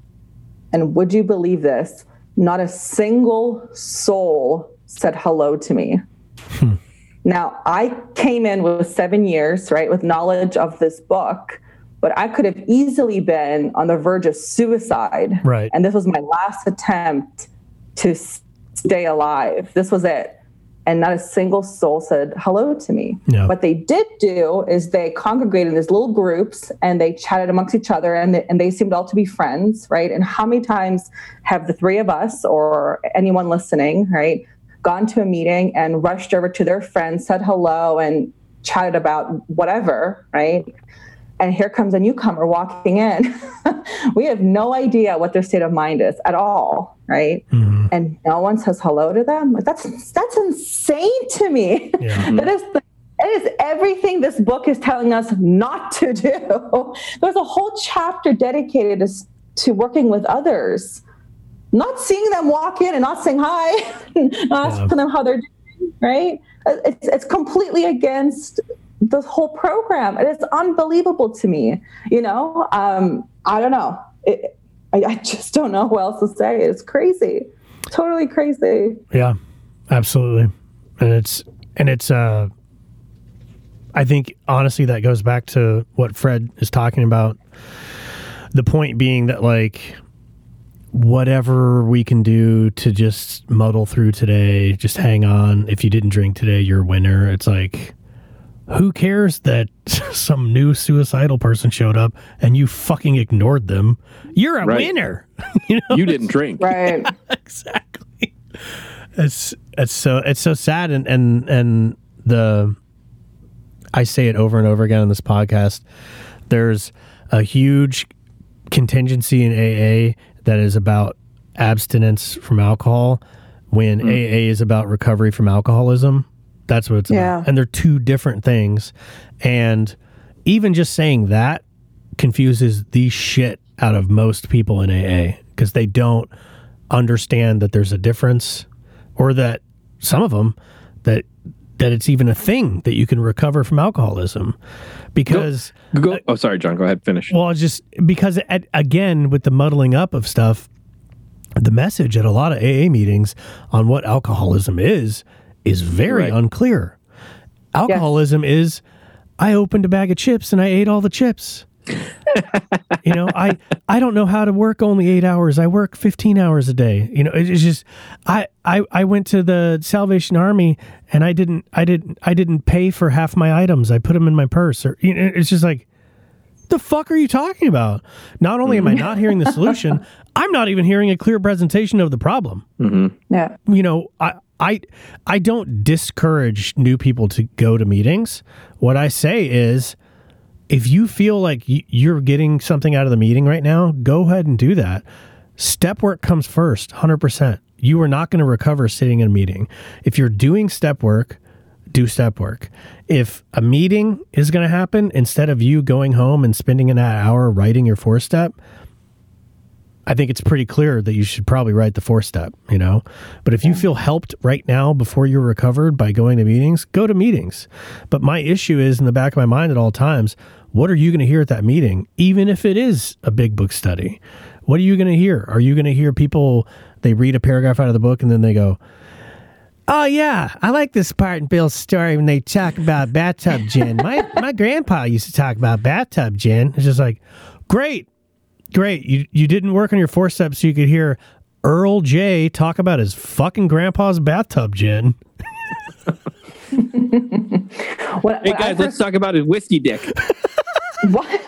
And would you believe this? Not a single soul said hello to me. Now, I came in with seven years, right, with knowledge of this book, but I could have easily been on the verge of suicide. Right. And this was my last attempt to stay alive. This was it. And not a single soul said hello to me. Yeah. What they did do is they congregated in these little groups and they chatted amongst each other and they, and they seemed all to be friends, right? And how many times have the three of us or anyone listening, right, gone to a meeting and rushed over to their friends, said hello, and chatted about whatever, right? And here comes a newcomer walking in. (laughs) we have no idea what their state of mind is at all, right? Mm-hmm. And no one says hello to them. Like that's that's insane to me. Yeah. (laughs) that is the it is everything this book is telling us not to do. (laughs) There's a whole chapter dedicated to, to working with others, not seeing them walk in and not saying hi, not asking them how they're doing, right? Uh, it's, it's completely against the whole program. And It is unbelievable to me. You know, um, I don't know. It, I, I just don't know what else to say. It's crazy, totally crazy. Yeah, absolutely. And it's and it's uh I think honestly that goes back to what Fred is talking about. The point being that like whatever we can do to just muddle through today, just hang on. If you didn't drink today, you're a winner. It's like who cares that (laughs) some new suicidal person showed up and you fucking ignored them? You're a Right. winner. (laughs) you know? You didn't drink. Right. (laughs) exactly. It's it's so it's so sad and and and the I say it over and over again on this podcast. There's a huge contingency in AA that is about abstinence from alcohol when hmm. AA is about recovery from alcoholism. That's what it's Yeah. about. And they're two different things. And even just saying that confuses the shit out of most people in AA because they don't understand that there's a difference or that some of them that that it's even a thing that you can recover from alcoholism because Go, oh, sorry, John. Go ahead. Finish. well just because at, again with the muddling up of stuff the message at a lot of AA meetings on what alcoholism is is very Right. unclear. Alcoholism is I opened a bag of chips and I ate all the chips. (laughs) You know i i don't know how to work only eight hours. I work 15 hours a day. You know it's just I, I i went to the salvation army and i didn't i didn't i didn't pay for half my items. I put them in my purse or you know, it's just like the fuck are you talking about? Not only am i not hearing the (laughs) solution i'm not even hearing a clear presentation of the problem. Mm-hmm. Yeah. you know, I I I don't discourage new people to go to meetings. What I say is if you feel like you're getting something out of the meeting right now, go ahead and do that. Step work comes first, 100%. You are not going to recover sitting in a meeting. If you're doing step work, do step work. If a meeting is going to happen instead of you going home and spending an hour writing your four step, I think it's pretty clear that you should probably write the four step, you know? But if you feel helped right now before you're recovered by going to meetings, go to meetings. But my issue is in the back of my mind at all times, what are you going to hear at that meeting, even if it is a big book study? What are you going to hear? Are you going to hear people, they read a paragraph out of the book and then they go, Oh yeah, I like this part in Bill's story when they talk about bathtub gin. My my grandpa used to talk about bathtub gin. It's just like, great, great. You you didn't work on your fourth step so you could hear Earl J talk about his fucking grandpa's bathtub gin. When, (laughs) Hey when I guys, let's talk about his whiskey dick. (laughs) what?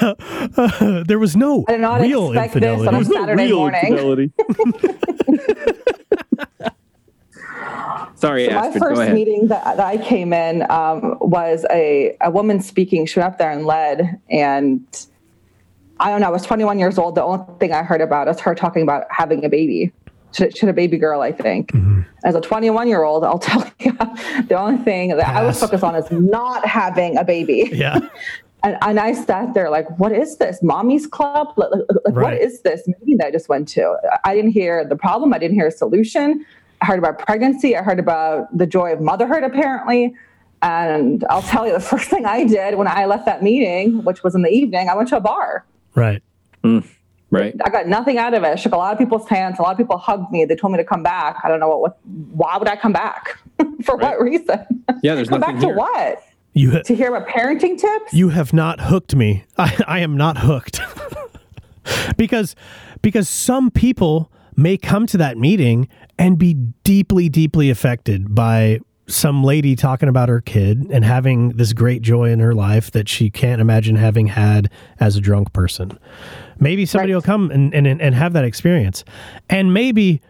(laughs) there was no I did not real expect this on a infidelity. Saturday morning. Sorry, So my Astrid, go first ahead. meeting that, that I came in um, was a, a woman speaking. She went up there and led, and I don't know. I was 21 years old. The only thing I heard about is her talking about having a baby. Should, she had a baby girl, I think. Mm-hmm. As a 21 year old, I'll (laughs) tell you, the only thing that I was Pass. focused on is not having a baby. Yeah, (laughs) And, and I sat there like, what is this? Mommy's club? Like, like, Right. What is this meeting that I just went to? I didn't hear the problem. I didn't hear a solution. I heard about pregnancy. I heard about the joy of motherhood, apparently. And I'll tell you, the (laughs) first thing I did when I left that meeting, which was in the evening, I went to a bar. Right. Mm. Right. I got nothing out of it. I shook a lot of people's hands. A lot of people hugged me. They told me to come back. I don't know what. what why would I come back? (laughs) For Right. what reason? Yeah, there's come nothing back to what? You To hear about parenting tips? you have not hooked me. I, I am not hooked. (laughs) because because some people may come to that meeting and be deeply deeply affected by some lady talking about her kid and having this great joy in her life that she can't imagine having had as a drunk person. Maybe somebody Right. will come and, and and have that experience. And maybe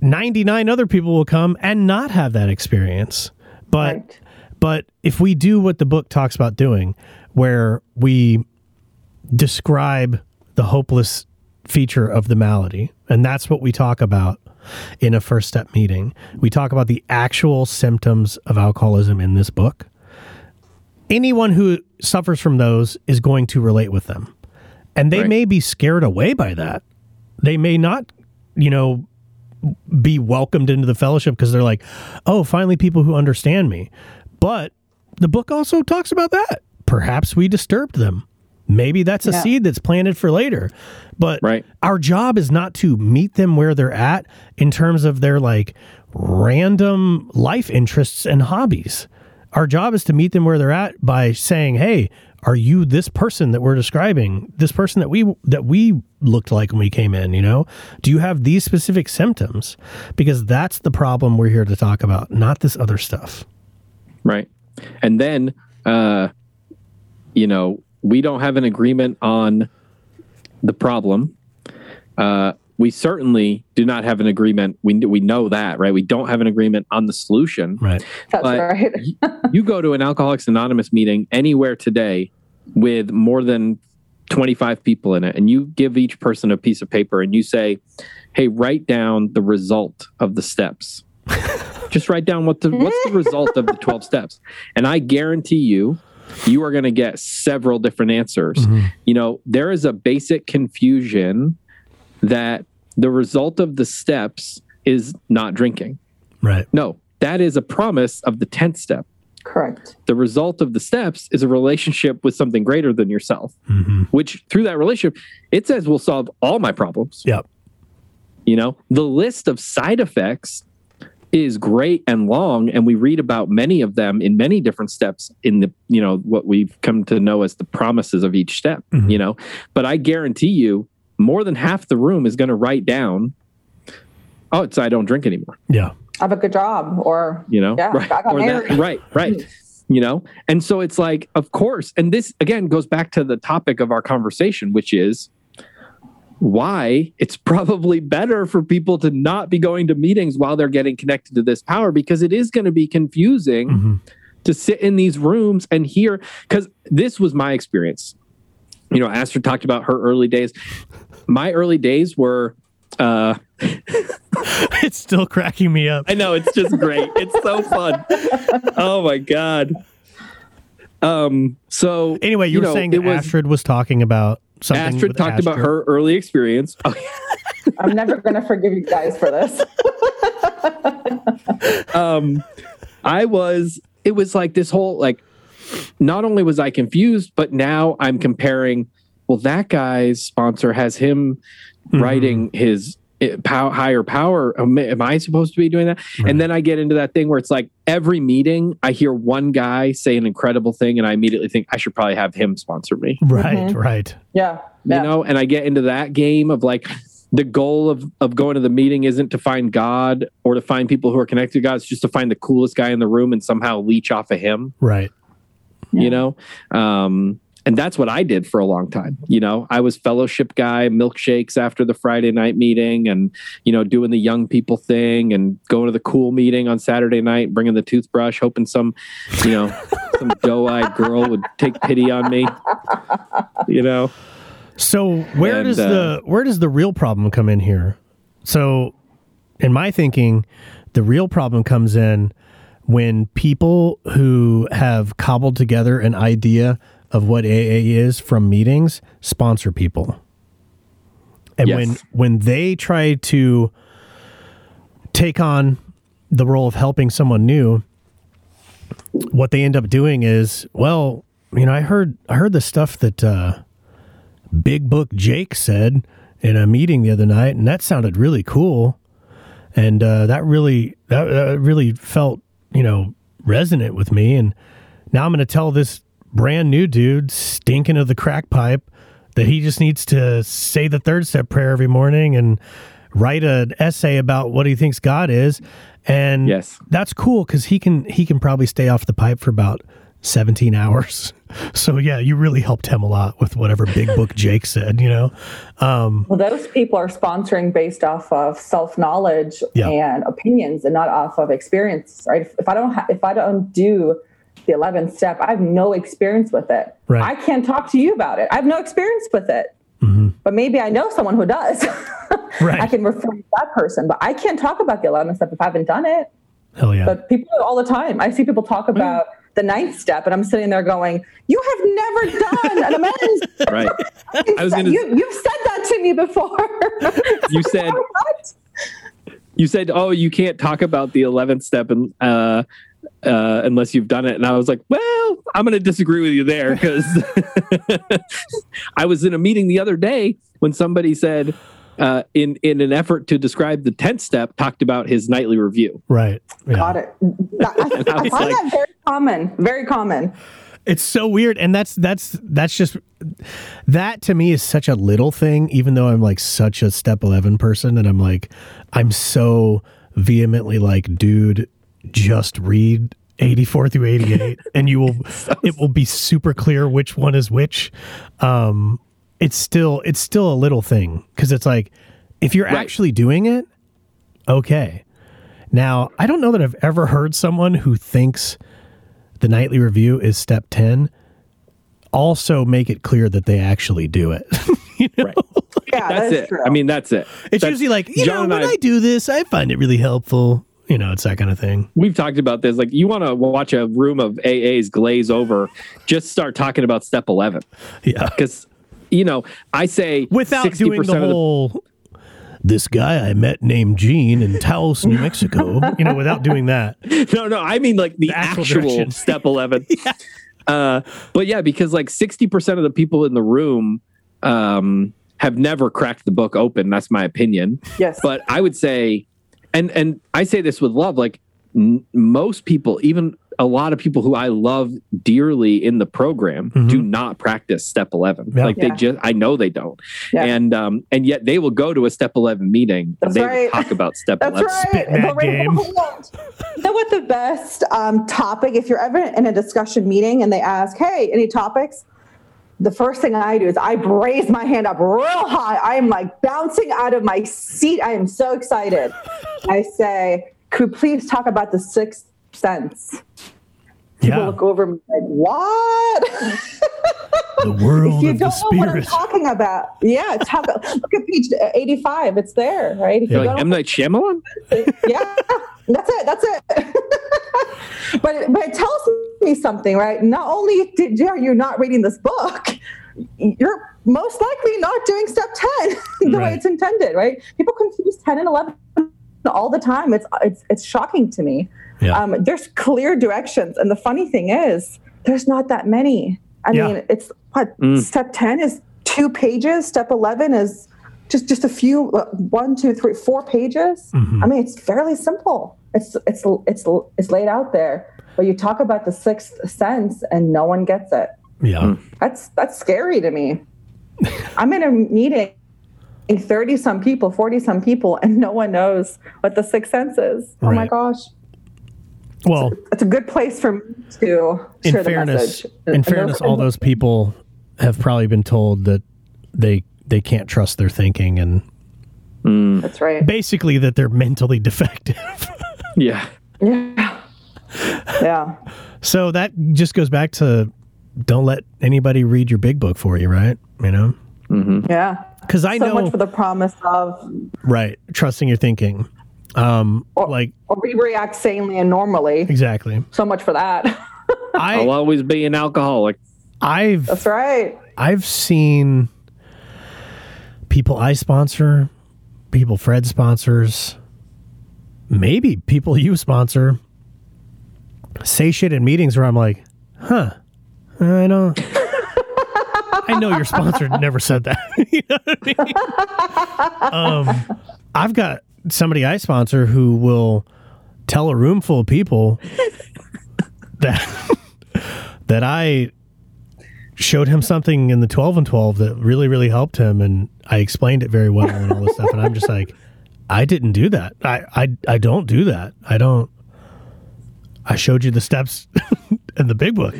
99 other people will come and not have that experience. But Right. but if we do what the book talks about doing, where we describe the hopeless feature of the malady, and that's what we talk about in a first step meeting, we talk about the actual symptoms of alcoholism in this book. Anyone who suffers from those is going to relate with them. And they Right. may be scared away by that. They may not, you know, be welcomed into the fellowship because they're like, oh, finally people who understand me. But the book also talks about that. Perhaps we disturbed them. Maybe that's a Yeah. seed that's planted for later. But Right. our job is not to meet them where they're at in terms of their like random life interests and hobbies. Our job is to meet them where they're at by saying, "Hey, are you this person that we're describing? This person that we that we looked like when we came in, you know? Do you have these specific symptoms?" Because that's the problem we're here to talk about, not this other stuff. Right. And then, uh, you know, we don't have an agreement on the problem. Uh, we certainly do not have an agreement. We we know that, right? We don't have an agreement on the solution. Right. That's But- right. you go to an Alcoholics Anonymous meeting anywhere today with more than 25 people in it, and you give each person a piece of paper and you say, Hey, write down the result of the steps. (laughs) Just write down what the what's the result of the 12 steps. And I guarantee you, you are going to get several different answers. You know, there is a basic confusion that the result of the steps is not drinking. Right. No, that is a promise of the 10th step Correct. the result of the steps is a relationship with something greater than yourself, hmm which through that relationship, it says will solve all my problems. Yep. You know, the list of side effects is great and long, and we read about many of them in many different steps in the, you know, what we've come to know as the promises of each step, Mhm. you know. But I guarantee you, more than half the room is going to write down, oh, it's I don't drink anymore. Yeah. I have a good job, or you know Yeah, right I got or that, right right (laughs) you know and so it's like of course and this again goes back to the topic of our conversation which is why it's (laughs) probably better for people to not be going to meetings while they're getting connected to this power because it is going to be confusing hmm to sit in these rooms and hear because this was my experience you know Astrid talked about her early days my early days were uh (laughs) it's still cracking me up. I know it's just great. It's so fun. Oh my god. Um. So Anyway, you, were know, saying it that was Astrid was talking about something. Astrid with talked about her early experience. (laughs) Oh, I'm never going to forgive you guys for this. (laughs) um, I was. It was like this whole like. Not only was I confused, but now I'm comparing. Well, that guy's sponsor has him Mhm. writing his it, pow, higher power. Am, am I supposed to be doing that? Right. And then I get into that thing where it's like every meeting, I hear one guy say an incredible thing, and I immediately think I should probably have him sponsor me. Right, Mhm. right. Yeah. You know, and I get into that game of like the goal of of going to the meeting isn't to find God or to find people who are connected to God. It's just to find the coolest guy in the room and somehow leech off of him. Right. You know, um, and that's what I did for a long time. You know, I was fellowship guy, milkshakes after the Friday night meeting, and you know, doing the young people thing, and going to the cool meeting on Saturday night, bringing the toothbrush, hoping some, you know, (laughs) some doe-eyed girl would take pity on me. You know, So where And, does uh, the where does the real problem come in here? So in my thinking, the real problem comes in when people who have cobbled together an idea of what AA is from meetings sponsor people. And Yes. when when they try to take on the role of helping someone new, what they end up doing is, well, you know, I heard I heard the stuff that uh Big Book Jake said in a meeting the other night, and that sounded really cool. And uh, that really that, that really felt you know resonant with me. And now I'm going to tell this brand new dude stinking of the crack pipe that he just needs to say the third step prayer every morning and write an essay about what he thinks God is. And Yes. that's cool because he can he can probably stay off the pipe for about 17 hours. (laughs) So yeah, you really helped him a lot with whatever big book (laughs) Jake said, you know. Um, Well, those people are sponsoring based off of self knowledge Yeah. and opinions, and not off of experience. Right? If, if I don't, ha- if I don't do the eleventh step, I have no experience with it. Right. I can't talk to you about it. I have no experience with it. mhm. But maybe I know someone who does. (laughs) Right. I can refer to that person, but I can't talk about the eleventh step if I haven't done it. Hell yeah. But people do it all the time. I see people talk about the ninth step, and I'm sitting there going, "You have never done an amends." (laughs) right? I was gonna- you, you've said that to me before. (laughs) You said what? you said, "Oh, you can't talk about the eleventh step and uh, uh, unless you've done it." And I was like, "Well, I'm going to disagree with you there because (laughs) I was in a meeting the other day when somebody said, uh, in in an effort to describe the tenth step, talked about his nightly review. right. Yeah. Got it. I, I, (laughs) And I I find like- that very common. Very common. It's so weird, and that's that's that's just that to me is such a little thing. Even though I'm like such a step eleven person, and I'm like I'm so vehemently like, dude, just read 84 through 88, (laughs) and you will it will be super clear which one is which. Um, it's still it's still a little thing because it's like if you're Right. actually doing it, okay. Now I don't know that I've ever heard someone who thinks the nightly review is step 10 also make it clear that they actually do it (laughs) you know? (laughs) Yeah, That's that is it. true. I mean, that's it. it's That's- usually like you John know and when I, do this i find it really helpful you know it's that kind of thing we've talked about this. Like, you want to watch a room of AAs glaze over, just start talking about step eleven yeah because you know I say without 60% doing the of whole this guy i met named gene in taos new mexico you know without doing that (laughs) no, no, I mean like the, The actual actual, (laughs) step 11. (laughs) uh, but yeah, because like 60% of the people in the room um, have never cracked the book open. That's my opinion. yes. But I would say, and, and I say this with love, like n- most people, even a lot of people who I love dearly in the program Mhm. do not practice step 11. Yeah. Like they just, I know they don't. Yeah. And, um, and yet they will go to a step 11 meeting. That's and they right. talk about (laughs) step That's 11. right. Spit in that The game. won't. You know what the best um, topic, if you're ever in a discussion meeting and they ask, hey, any topics? The first thing I do is I raise my hand up real high. I am like bouncing out of my seat. I am so excited. (laughs) I say, could we please talk about the sixth sense? People yeah look over me like, what? (laughs) the (laughs) world if you of don't know what I'm talking about, yeah, talk. Look at page 85. It's there, right? If You're you like don't M. Night Shyamalan? (laughs) yeah, that's it. That's it. but but it tells me something, right? Not only did are you not reading this book, you're most likely not doing step ten the way it's intended, right? People confuse ten and eleven all the time. It's it's it's shocking to me. Yeah. Um, there's clear directions, and the funny thing is, there's not that many. I Yeah. mean, it's what Mm. step ten is two pages. Step eleven is just just a few uh, one two three four pages Mhm. i mean it's fairly simple it's it's it's it's laid out there but you talk about the sixth sense and no one gets it Yeah. that's that's scary to me (laughs) i'm in a meeting 30 some people 40 some people and no one knows what the sixth sense is oh my gosh Well, it's a good place for me to in share the fairness, message. In And fairness, those- all those people have probably been told that they they can't trust their thinking and mm. that's right. basically that they're mentally (laughs) defective. Yeah. yeah. Yeah. So that just goes back to don't let anybody read your big book for you, right? You know, mm-hmm. yeah. Because I so know much for the promise of right. Trusting your thinking. Um, or, like or we react sanely and normally. exactly. So much for that. (laughs) I'll always be an alcoholic. I've That's right. I've seen people I sponsor, people Fred sponsors, maybe people you sponsor say shit in meetings where I'm like, huh, I don't. (laughs) I know your sponsor never said that. (laughs) You know what I mean? um, I've got somebody I sponsor who will tell a room full of people (laughs) that (laughs) that I showed him something in the 12 and 12 that really really helped him and I explained it very well and all this stuff and I'm just like I didn't do that. I I I don't do that. I don't I showed you the steps (laughs) in the big book.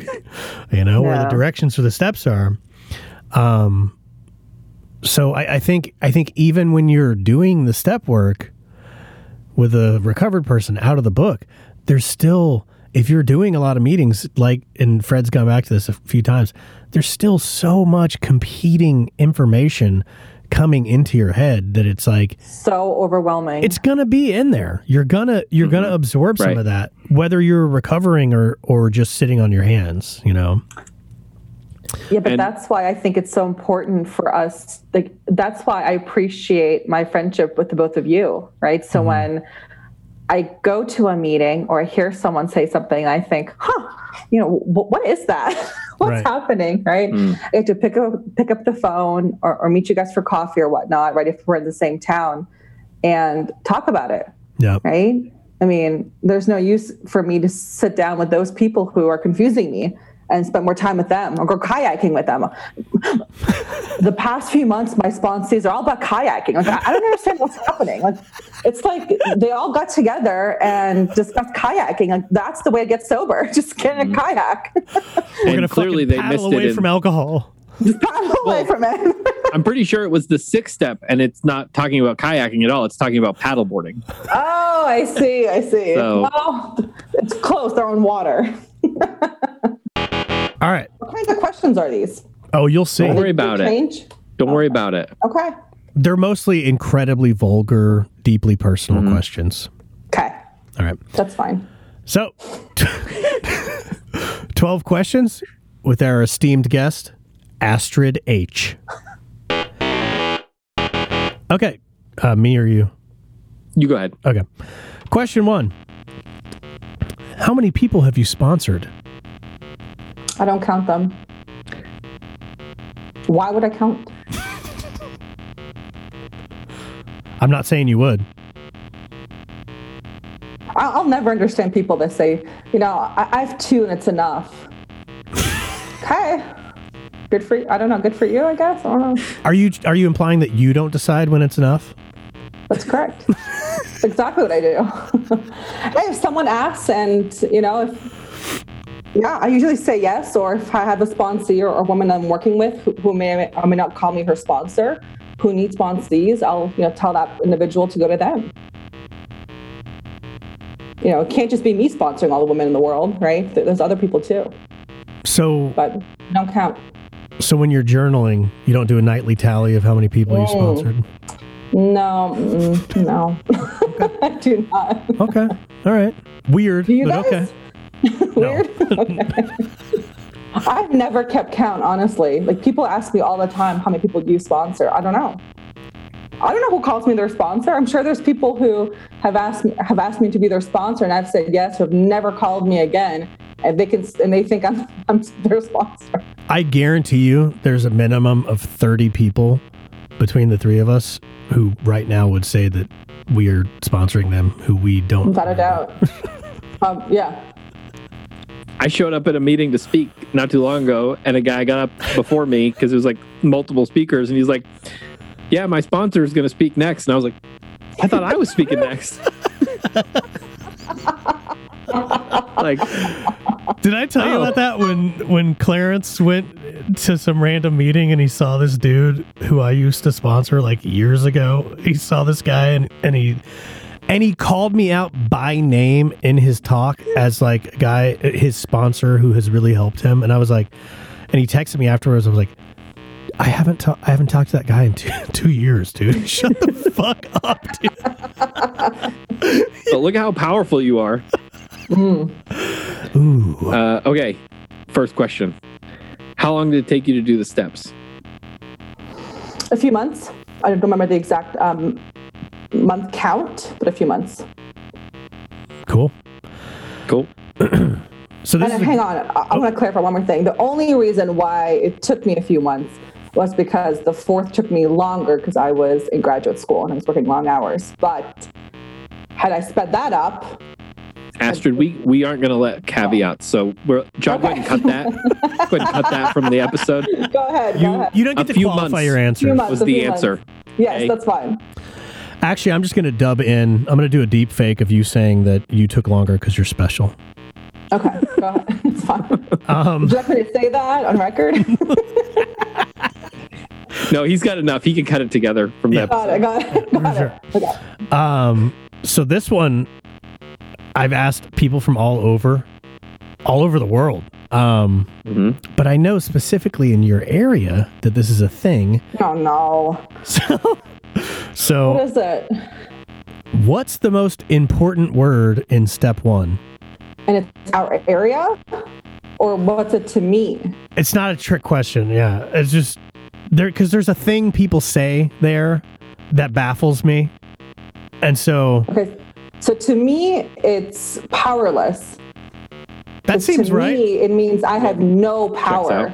You know, where the directions for the steps are. Um so I, I think I think even when you're doing the step work with a recovered person out of the book, there's still if you're doing a lot of meetings, like and Fred's gone back to this a few times, there's still so much competing information coming into your head that it's like So overwhelming. it's gonna be in there. You're gonna you're gonna mm-hmm. absorb some Right. of that, whether you're recovering or or just sitting on your hands. You know. Yeah, but and- that's why I think it's so important for us. Like that's why I appreciate my friendship with the both of you, right? So mm-hmm. when I go to a meeting or I hear someone say something, I think, huh, you know, wh- what is that? (laughs) What's Right. happening, right? Mm. I have to pick up pick up the phone or, or meet you guys for coffee or whatnot, right? If we're in the same town, and talk about it. Yeah. right? I mean, there's no use for me to sit down with those people who are confusing me and spend more time with them or go kayaking with them. the past few months, my sponsees are all about kayaking. Like, I I don't understand what's happening. Like, it's like they all got together and discussed kayaking. Like, that's the way to get sober. (laughs) Just get in a mm-hmm. kayak. We're and gonna clearly they paddle missed away it. in- from alcohol. Just paddle away from it. (laughs) I'm pretty sure it was the sixth step, and it's not talking about kayaking at all. It's talking about paddleboarding. oh, I see. I see. So- well, it's close. They're on water. (laughs) All right. What kinds of questions are these? Oh, you'll see. Don't worry Did they about it. change? Don't worry about it. Okay. They're mostly incredibly vulgar, deeply personal questions. Okay. All right. That's fine. So, (laughs) 12 questions with our esteemed guest, Astrid H. Okay. Uh, me or you? You go ahead. Okay. Question one How many people have you sponsored? I don't count them. Why would I count? I'm not saying you would. I'll never understand people that say, you know, I, have two and it's enough. okay. Good for you. I don't know. Good for you, I guess. I don't know. Are you are you implying that you don't decide when it's enough? That's correct. That's exactly what I do. (laughs) hey, if someone asks and, you know, if, yeah, I usually say yes, or if I have a sponsor or a woman I'm working with who, who may or may not call me her sponsor, who needs sponsees, I'll, you know, tell that individual to go to them. You know, it can't just be me sponsoring all the women in the world, right? There's other people too, So but don't count. so when you're journaling, you don't do a nightly tally of how many people you Oh. sponsored. No, mm, no, (laughs) I do not. Okay. All right. Weird, Do you but guys? okay. (laughs) Weird. Okay. (laughs) I've never kept count, honestly. Like people ask me all the time how many people do you sponsor. I don't know. I don't know who calls me their sponsor. I'm sure there's people who have asked me, have asked me to be their sponsor, and I've said yes, who have never called me again, and they can and they think I'm (laughs) I'm their sponsor. I guarantee you there's a minimum of 30 people between the three of us who right now would say that we are sponsoring them who we don't. Without a doubt. um, yeah. I showed up at a meeting to speak not too long ago, and a guy got up before me because it was like multiple speakers, and he's like, "Yeah, my sponsor is going to speak next," and I was like, "I thought I was speaking next." (laughs) like, Did I tell you Oh. about that when when Clarence went to some random meeting and he saw this dude who I used to sponsor like years ago? He saw this guy and and he and he called me out by name in his talk as like a guy his sponsor who has really helped him and I was like and he texted me afterwards I was like I haven't ta- I haven't talked to that guy in two, (laughs) two years, dude. (laughs) Shut the fuck up, dude. but look how powerful you are. Ooh. Uh, okay, first question: How long did it take you to do the steps? A few months. I don't remember the exact um, month count, but a few months. Cool. Cool. (clears throat) So this And is hang on, I, I want to clarify one more thing. The only reason why it took me a few months was because the fourth took me longer because I was in graduate school and I was working long hours. But had I sped that up, Astrid, we, we aren't going to let caveats. So we're John, go ahead and cut that. go ahead and cut that from the episode. (laughs) go ahead. go you, ahead. you don't get A to few qualify months. your answer. Few months, Was the few months. answer? Yes, Okay. that's fine. Actually, I'm just going to dub in. I'm going to do a deep fake of you saying that you took longer because you're special. Okay, go ahead. (laughs) It's fine. Um, Would you like me to say that on record? (laughs) No, he's got enough. He can cut it together from Yeah. that. got it. Got it. Got Sure. it. Okay. um, so this one, I've asked people from all over, all over the world. Um, Mhm. but I know specifically in your area that this is a thing. Oh no. (laughs) So, What so is it? what's the most important word in step one? And it's our area, or what's it to me? It's not a trick question. Yeah, it's just there because there's a thing people say there that baffles me, and so Okay. So to me, it's powerless. That seems to right. Me, it means I have no power.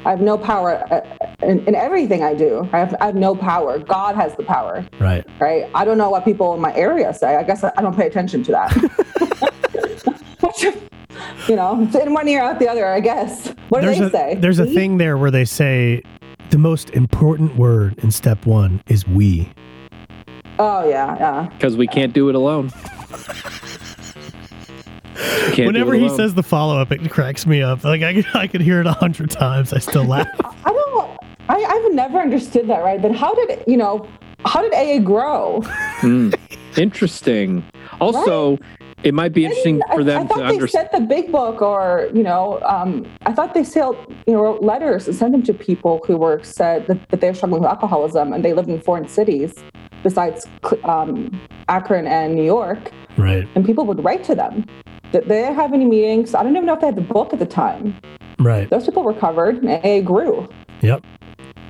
Out. I have no power uh, in, in everything I do. I have, I have no power. God has the power, Right. right? I don't know what people in my area say. I guess I don't pay attention to that. (laughs) (laughs) you know, it's in one ear out the other. I guess. What do they a say? there's a We? thing there where they say the most important word in step one is we. Oh yeah, yeah. Because we can't do it alone. (laughs) (laughs) Can't Whenever he says the follow up, it cracks me up. Like I, could- (laughs) I could hear it a hundred times. I still laugh. (laughs) I don't. I, I've never understood that. Right? Then how did? You know, how did AA grow? Hmm. Interesting. Also, it might be interesting I- for I, them thought to they understand. sent the big book, or you know, um, I thought they sailed, you know, wrote letters and sent them to people who were said that, that they're struggling with alcoholism and they lived in foreign cities besides um, Akron and New York, right. and people would write to them. Did they have any meetings? I don't even know if they had the book at the time. Right. Those people recovered and AA grew. Yep.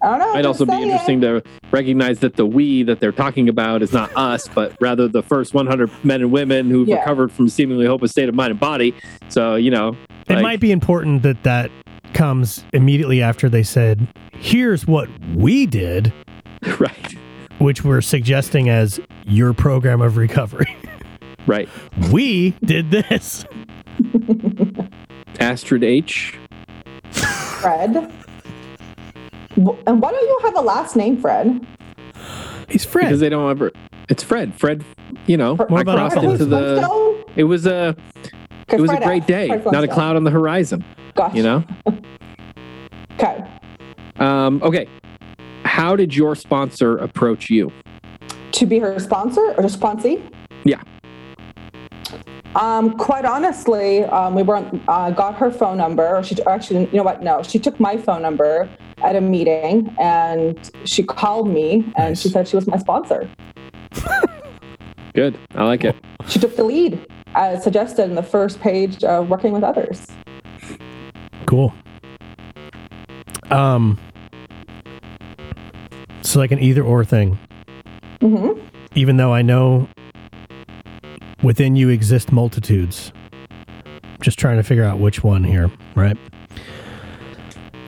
I don't know. Might just also be saying. interesting to recognize that the we that they're talking about is not us, but rather the first 100 men and women who've Yeah. recovered from seemingly hopeless state of mind and body. So, you know, It like, might be important that that comes immediately after they said, "Here's what we did," (laughs) right, which we're suggesting as your program of recovery. (laughs) right. we did this. (laughs) Astrid H. Fred. And why don't you have a last name, Fred? He's Fred. Because they don't ever. It's Fred. Fred, you know, More I about crossed Austin. into the. It was a. It was a great F. day. Fred Not a cloud on the horizon. Gotcha. You know. (laughs) Okay. Um, okay. How did your sponsor approach you? To be her sponsor or her sponsee? Yeah. Um, quite honestly, um, we weren't uh, got her phone number. Or she actually, you know what? No, she took my phone number at a meeting, and she called me, and Nice. she said she was my sponsor. (laughs) Good. I like it. She took the lead, as suggested in the first page of working with others. Cool. Um. So like an either or thing. hmm Even though I know within you exist multitudes. Just trying to figure out which one here, right?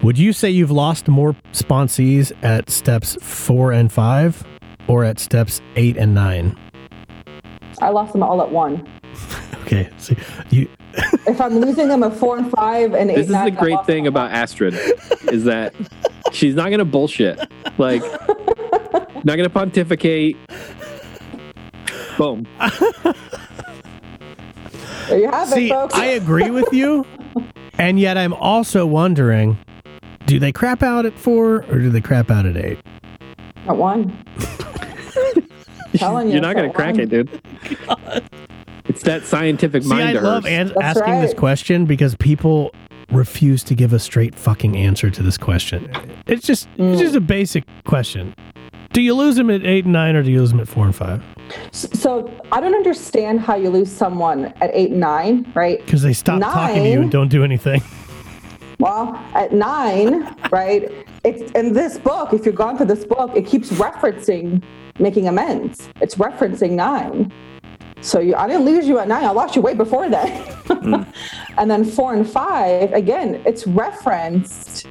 Would you say you've lost more sponsees at steps four and five or at steps eight and nine? I lost them all at one. (laughs) Okay. So you (laughs) If I'm losing them at four and five and eight, This is nine, the great thing about Astrid is that she's not gonna bullshit. Like (laughs) not gonna pontificate. Boom. There you have See, it, folks. I agree with you. (laughs) And yet I'm also wondering, do they crap out at four or do they crap out at eight? at one. (laughs) Telling you, You're not gonna crack one. it, dude. It's that scientific See, mind I love hers. an- That's asking this question because people refuse to give a straight fucking answer to this question. It's just Mm. it's just a basic question. Do you lose them at eight and nine or do you lose them at four and five? So I don't understand how you lose someone at eight and nine, right? Because they stop talking to you and don't do anything. (laughs) Well, at nine, right? It's in this book. If you've gone through this book, it keeps referencing making amends. It's referencing nine. So you, I didn't lose you at nine. I lost you way before that. (laughs) Hmm. and then four and five, again, it's referenced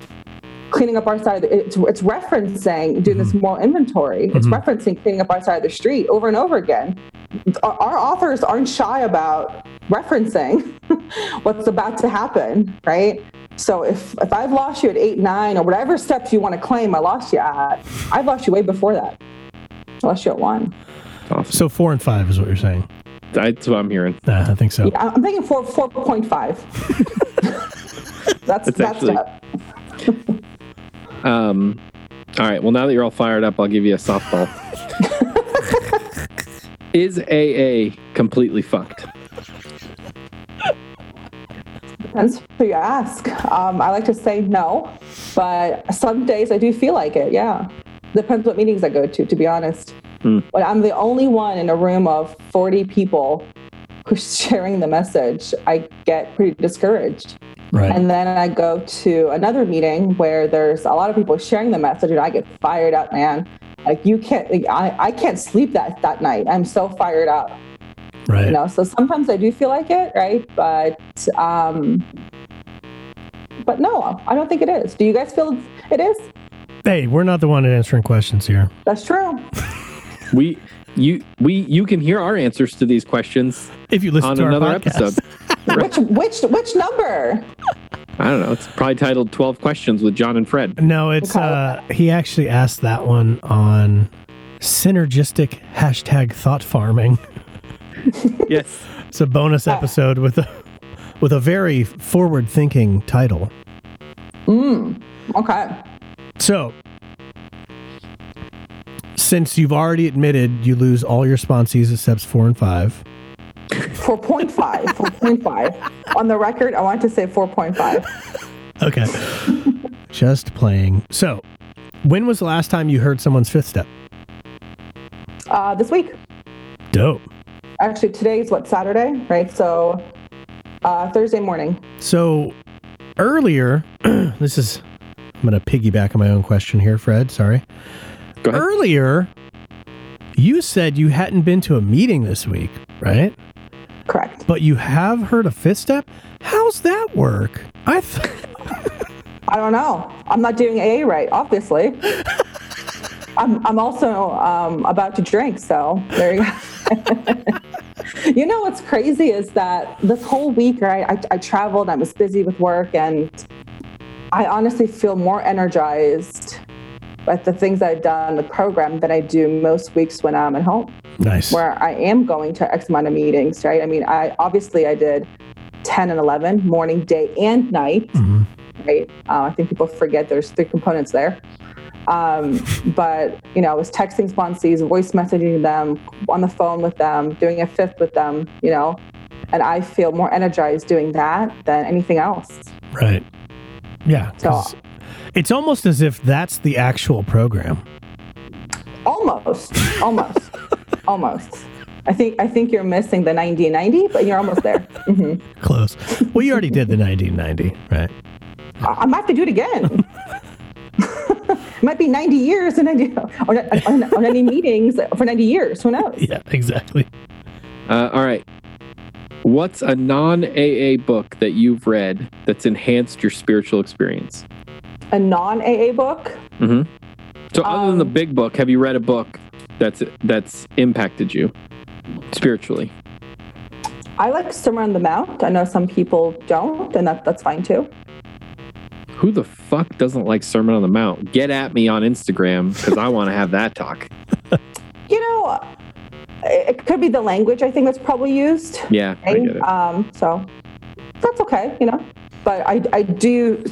cleaning up our side. Of the, it's, it's referencing doing this mm-hmm. moral inventory. It's mm-hmm. referencing cleaning up our side of the street over and over again. Our, our authors aren't shy about referencing (laughs) what's about to happen, right? So if if I've lost you at eight, nine, or whatever steps you want to claim I lost you at, I've lost you way before that. I lost you at one. Awesome. So four and five is what you're saying. That's what I'm hearing. Nah, I think so. Yeah, I'm thinking four four point five. (laughs) that's It's that's actually- that. Um, all right. Well, now that you're all fired up, I'll give you a softball. (laughs) Is AA completely fucked? Depends who you ask. Um, I like to say no, but some days I do feel like it. Yeah, depends what meetings I go to. To be honest, Hmm. but I'm the only one in a room of 40 people who's (laughs) sharing the message. I get pretty discouraged. Right. And then I go to another meeting where there's a lot of people sharing the message, and I get fired up, man. Like you can't, like, I, I can't sleep that that night. I'm so fired up, right. you know. So sometimes I do feel like it, right? But um, but no, I don't think it is. Do you guys feel it is? Hey, we're not the one answering questions here. That's true. (laughs) We, you, we, you can hear our answers to these questions If you listen on to our another podcast. episode. (laughs) Which which which number? I don't know. It's probably titled 12 Questions with John and Fred. No, it's Okay. uh he actually asked that one on synergistic hashtag thought farming. (laughs) Yes. It's a bonus episode with a with a very forward thinking title. Mm, okay. So since you've already admitted you lose all your sponsees at steps four and five, 4.5. 4.5. On the record, I want to say 4.5. okay. Just playing. So when was the last time you heard someone's fifth step? Uh, this week. Dope. Actually, today's what, Saturday, right? So uh, Thursday morning. So earlier, (clears throat) this is I'm going to piggyback on my own question here, Fred. Sorry. Go ahead. Earlier, you said you hadn't been to a meeting this week, right? Correct. But you have heard a fifth step. How's that work? I th- (laughs) I don't know. I'm not doing AA right, obviously. (laughs) I'm, I'm also um, about to drink, so there you go. (laughs) you know what's crazy is that this whole week, right? I, I traveled, I was busy with work, and I honestly feel more energized at the things I've done, the program, than I do most weeks when I'm at home nice. where I am going to X amount of meetings, right? I mean, I obviously I did 10 and 11, morning, day, and night, Mhm. right? Uh, I think people forget there's three components there. Um, but, you know, I was texting sponsees, voice messaging them, on the phone with them, doing a fifth with them, you know, and I feel more energized doing that than anything else. Right. Yeah. 'cause it's almost as if that's the actual program. Almost, almost, (laughs) almost. I think I think you're missing the 1990, but you're almost there. hmm (laughs) Close. Well, you already did the 1990, right? I I might have to do it again. it (laughs) might be 90 years and 90, or, or, or 90 meetings for 90 years. Who knows? Yeah, exactly. Uh, all right. What's a non AA book that you've read that's enhanced your spiritual experience? A non AA book. hmm So, other than the Um, big book, have you read a book that's that's impacted you spiritually? I like Sermon on the Mount. I know some people don't, and that, that's fine too. Who the fuck doesn't like Sermon on the Mount? Get at me on Instagram because I want to have that talk. (laughs) You know, it, could be the language I think that's probably used. Yeah, I right? get it. Um, so that's okay, you know. But I, I do,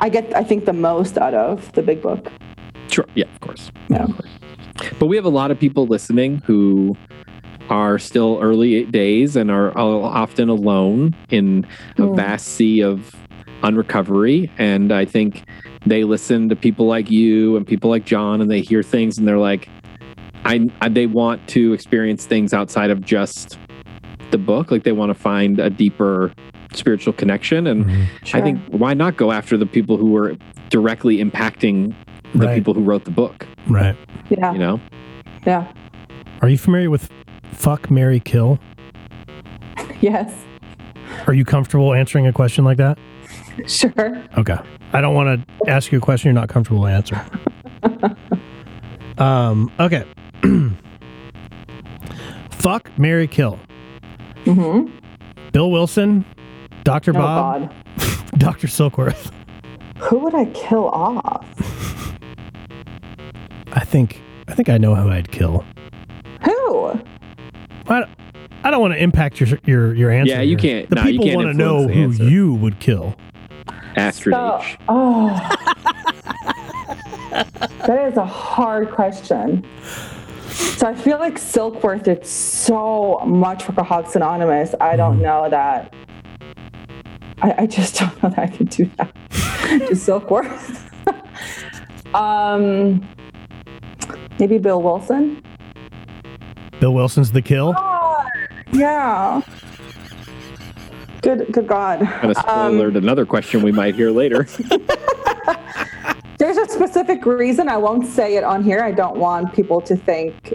I get, I think the most out of the big book. Sure. Yeah, of course. Yeah. Of course. But we have a lot of people listening who are still early days and are often alone in a Mm. vast sea of unrecovery. And I think they listen to people like you and people like John, and they hear things, and they're like, I, I they want to experience things outside of just the book. Like they want to find a deeper spiritual connection. And Mhm. I think why not go after the people who were directly impacting the Right. people who wrote the book? Right. Yeah, You know, yeah, Are you familiar with fuck, Mary, kill? (laughs) yes, Are you comfortable answering a question like that? sure. Okay. I don't want to ask you a question you're not comfortable answering. (laughs) um, okay. (clears throat) Fuck, Mary, kill. Mm-hmm. Bill Wilson, Dr. Oh Bob, God, (laughs) Dr. Silkworth. who would I kill off? I think I think I know who I'd kill. Who? I, I don't want to impact your your your answer. Yeah, you here. can't- The no, people want to know who answer. you would kill. Astrid So, oh, that is a hard question. So I feel like Silkworth did so much for Alcoholics Anonymous. I don't mm-hmm. know that. I, I just (laughs) don't know that I can do that to Silkworth. (laughs) um, maybe Bill Wilson. Bill Wilson's the kill. Yeah. Good. Good God. Kind of Um, another question we might hear later. (laughs) There's a specific reason I won't say it on here. I don't want people to think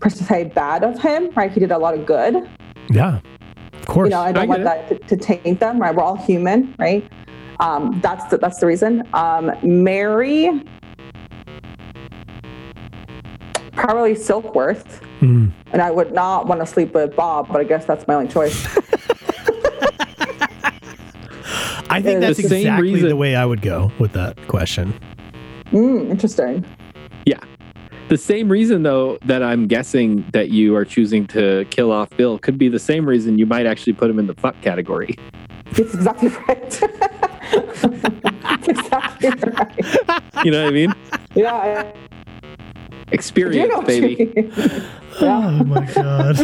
per se bad of him. Right? He did a lot of good. Yeah, of course. You know, I I don't get want that to, to taint them. Right? We're all human, right? Um, that's the, that's the reason. Um, Mary, probably Silkworth, Mm. and I would not want to sleep with Bob, but I guess that's my only choice. (laughs) I think The that's same exactly reason- the way I would go with that question. mm, interesting. yeah. The same reason, though, that I'm guessing that you are choosing to kill off Bill could be the same reason you might actually put him in the fuck category. (laughs) It's exactly right. (laughs) It's exactly right. You know what I mean? Yeah. I, I (laughs) do Experience, know baby. Yeah. Oh my god.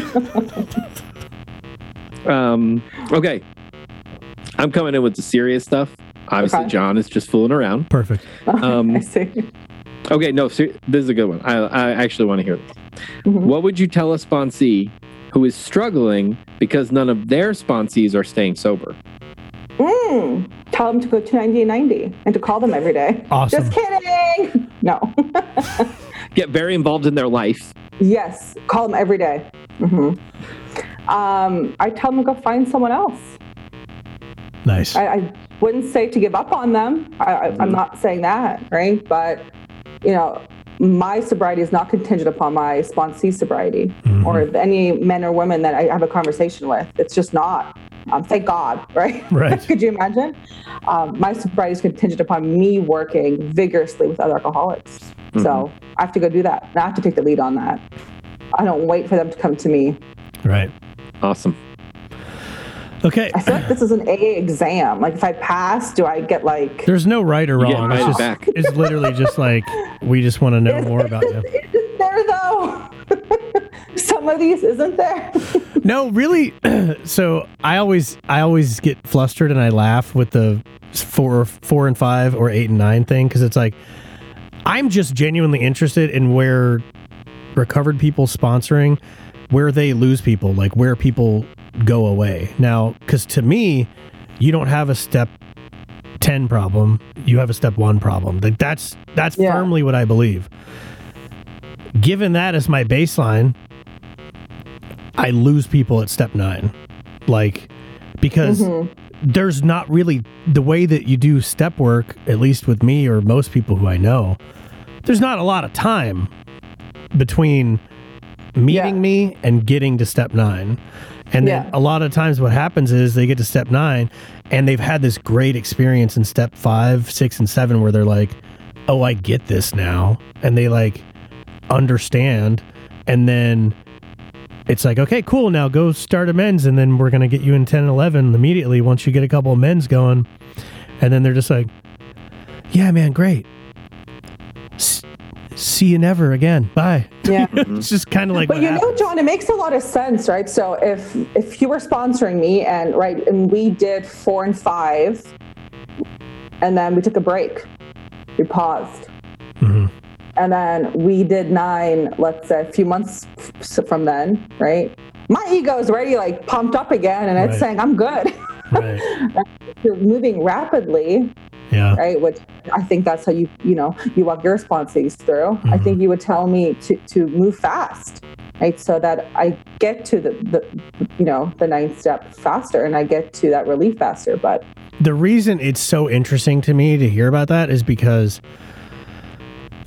Um, okay. I'm coming in with the serious stuff. Obviously, Okay. John is just fooling around. Perfect. Um, I see. Okay, no, ser- this is a good one. I, I actually want to hear this. Mhm. What would you tell a sponsee who is struggling because none of their sponsees are staying sober? Mm, tell them to go to 90 and 90 and to call them every day. Awesome. Just kidding. No. (laughs) Get very involved in their life. yes, call them every day. Mm-hmm. Um, I tell them to go find someone else. Nice. I, I wouldn't say to give up on them. I, I, I'm not saying that, right? But you know, my sobriety is not contingent upon my sponsee sobriety or any men or women that I have a conversation with. It's just not. Um, thank God, (laughs) right? Right. Could you imagine? Um, my sobriety is contingent upon me working vigorously with other alcoholics. So I have to go do that. And I have to take the lead on that. I don't wait for them to come to me. Right. Awesome. Okay. I feel like this is an AA exam. Like if I pass, do I get like There's no right or wrong. It's invited just back. it's literally just like we just want to know more about you. (laughs) Isn't there though? (laughs) Some of these isn't there. (laughs) No, really. (clears throat) so I always I always get flustered and I laugh with the four four and five or eight and nine thing because it's like I'm just genuinely interested in where recovered people sponsoring where they lose people, like where people go away. Now, because to me, you don't have a step ten problem; you have a step one problem. Like that's that's Yeah. firmly what I believe. Given that as my baseline, I lose people at step nine. Like, because mm-hmm. there's not really the way that you do step work, at least with me or most people who I know, there's not a lot of time between meeting Yeah. me and getting to step nine. And then Yeah. a lot of times what happens is they get to step nine and they've had this great experience in step five, six, and seven where they're like, oh, I get this now. And they like understand. And then it's like, okay, cool. Now go start a men's. And then we're going to get you in 10 and 11 immediately once you get a couple of men's going. And then they're just like, yeah, man, great. See you never again. Bye. Yeah. (laughs) it's just kind of like, But you know. John, it makes a lot of sense, right? So if if you were sponsoring me and right, and we did four and five, and then we took a break, we paused, Mhm. and then we did nine. Let's say a few months from then, right? My ego is already like pumped up again, and it's Right. saying I'm good. (laughs) right. You're moving rapidly, Yeah. right? Which I think that's how you you know you walk your sponsees through. I mm-hmm. think you would tell me to to move fast, right? So that I get to the the you know the ninth step faster and I get to that relief faster. But the reason it's so interesting to me to hear about that is because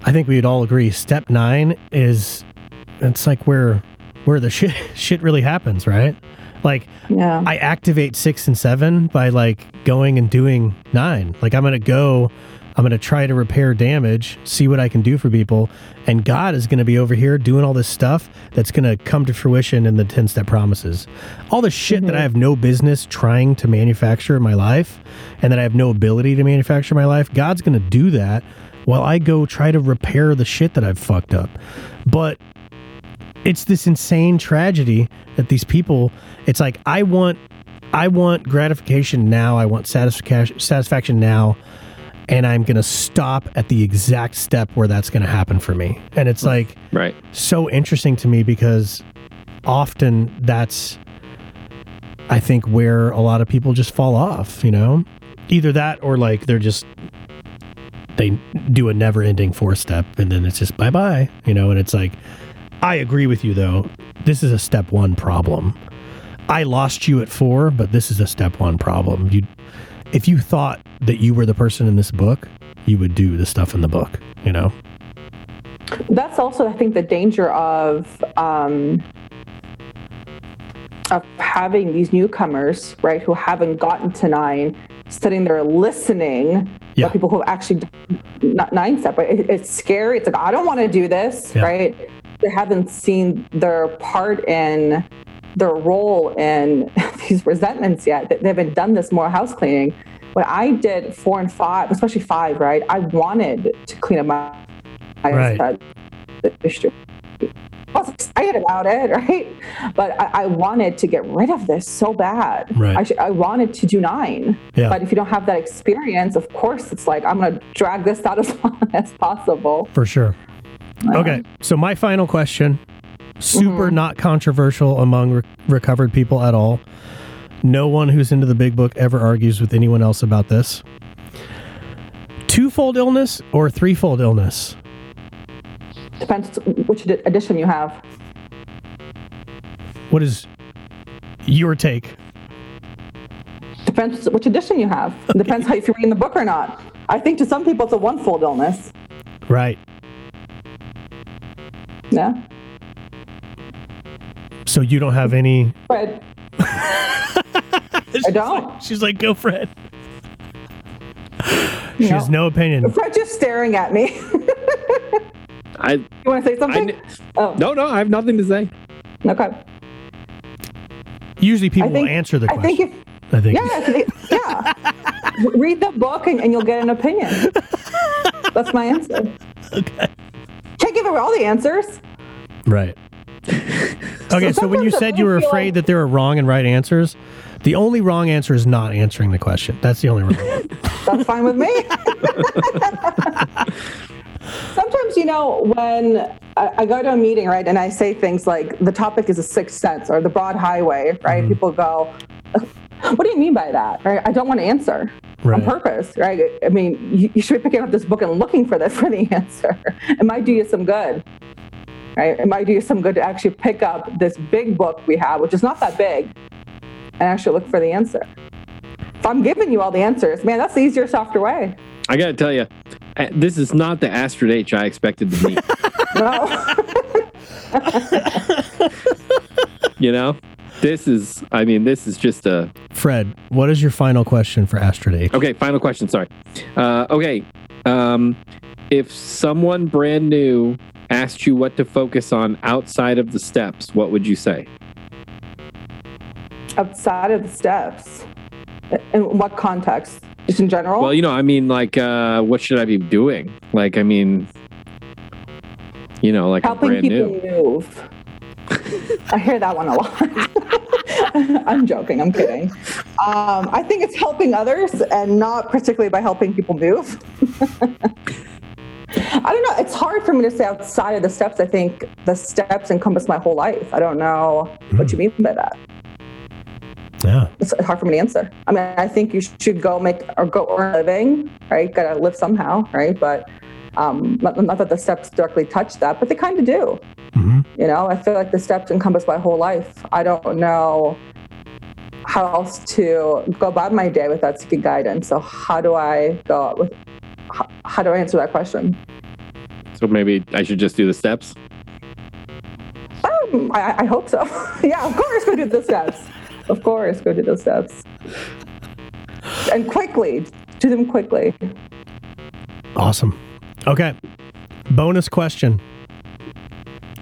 I think we'd all agree step nine is it's like where where the shit (laughs) shit really happens, right? Like yeah, I activate six and seven by like going and doing nine. Like I'm gonna go, I'm gonna try to repair damage, see what I can do for people, and God is gonna be over here doing all this stuff that's gonna come to fruition in the ten step promises. All the shit that mm-hmm. I have no business trying to manufacture in my life, and that I have no ability to manufacture in my life. God's gonna do that while I go try to repair the shit that I've fucked up. But it's this insane tragedy that these people it's like i want i want gratification now i want satisfaction satisfaction now and i'm going to stop at the exact step where that's going to happen for me. And it's like Right. so interesting to me because often that's i think where a lot of people just fall off you know? Either that or like they're just they do a never ending four step and then it's just bye bye you know? And it's like i agree with you though this is a step one problem i lost you at four but this is a step one problem you if you thought that you were the person in this book you would do the stuff in the book you know that's also I think the danger of um, of having these newcomers, right, who haven't gotten to nine, sitting there listening. Yeah. But people who have actually done not nine step, right? It, it's scary. It's like I don't want to do this, Yeah. right? They haven't seen their part in their role in (laughs) these resentments yet. They haven't done this more house cleaning. When I did four and five, especially five, right? I wanted to clean up my I Right. "Mr. I was excited about it, (laughs) right? But I, I wanted to get rid of this so bad. Right. I, sh- I wanted to do nine. Yeah. But if you don't have that experience, of course, it's like I'm going to drag this out as (laughs) long as possible. For sure. Okay. So, my final question super mm-hmm. not controversial among re- recovered people at all. No one who's into the big book ever argues with anyone else about this. Twofold illness or threefold illness? Depends which edi- edition you have. What is your take? Depends which edition you have. Depends how if you're reading the book or not. I think to some people it's a one-fold illness. Right. Yeah. So, you don't have any. But (laughs) I don't. She's like, go, Fred. You She has no opinion. Fred's just staring at me. (laughs) I, you want to say something? kn- oh, no, no, I have nothing to say. okay. Usually, people think will answer the I question. think if I think. Yeah, (laughs) yeah. Read the book and, and you'll get an opinion. That's my answer. Okay. Give all the answers. Right. (laughs) Okay, so when you said you were afraid like- that there are wrong and right answers, the only wrong answer is not answering the question. That's the only wrong. (laughs) That's fine with me. (laughs) Sometimes, you know, when I, I go to a meeting, right, and I say things like the topic is a sixth sense or the broad highway, right? Mm-hmm. People go, what do you mean by that? Right? I don't want to answer Right. on purpose, right? I mean, you, you should be picking up this book and looking for this (laughs) for the answer. It might do you some good, right? It might do you some good to actually pick up this big book we have, which is not that big, and actually look for the answer. If I'm giving you all the answers, man, that's the easier, softer way. I got to tell you, eh, this is not the Astrid H I expected to meet. (laughs) No. (laughs) you know, this is, I mean, this is just a. Fred, what is your final question for Astrid Okay, final question. Sorry. Uh, okay. Um, if someone brand new asked you what to focus on outside of the steps, what would you say? outside of the steps. In what context? Just in general? Well, you know, I mean, like, uh, what should I be doing? Like, I mean, you know, like helping brand people new. move. I hear that one a lot. (laughs) I'm joking. I'm kidding. Um, I think it's helping others and not particularly by helping people move. (laughs) I don't know. It's hard for me to say outside of the steps. I think the steps encompass my whole life. I don't know what you mean by that. Yeah. It's hard for me to answer. I mean, I think you should go make or go earn a living, right? Got to live somehow, right? But um, not, not that the steps directly touch that, but they kind of do. Mhm. You know, I feel like the steps encompass my whole life. I don't know how else to go about my day without seeking guidance. So how do I go with? How, how do I answer that question? So maybe I should just do the steps. Um, I, I hope so. (laughs) yeah, of course, go do the steps. Of course, go do those steps. And quickly, do them quickly. Awesome. Okay. Bonus question.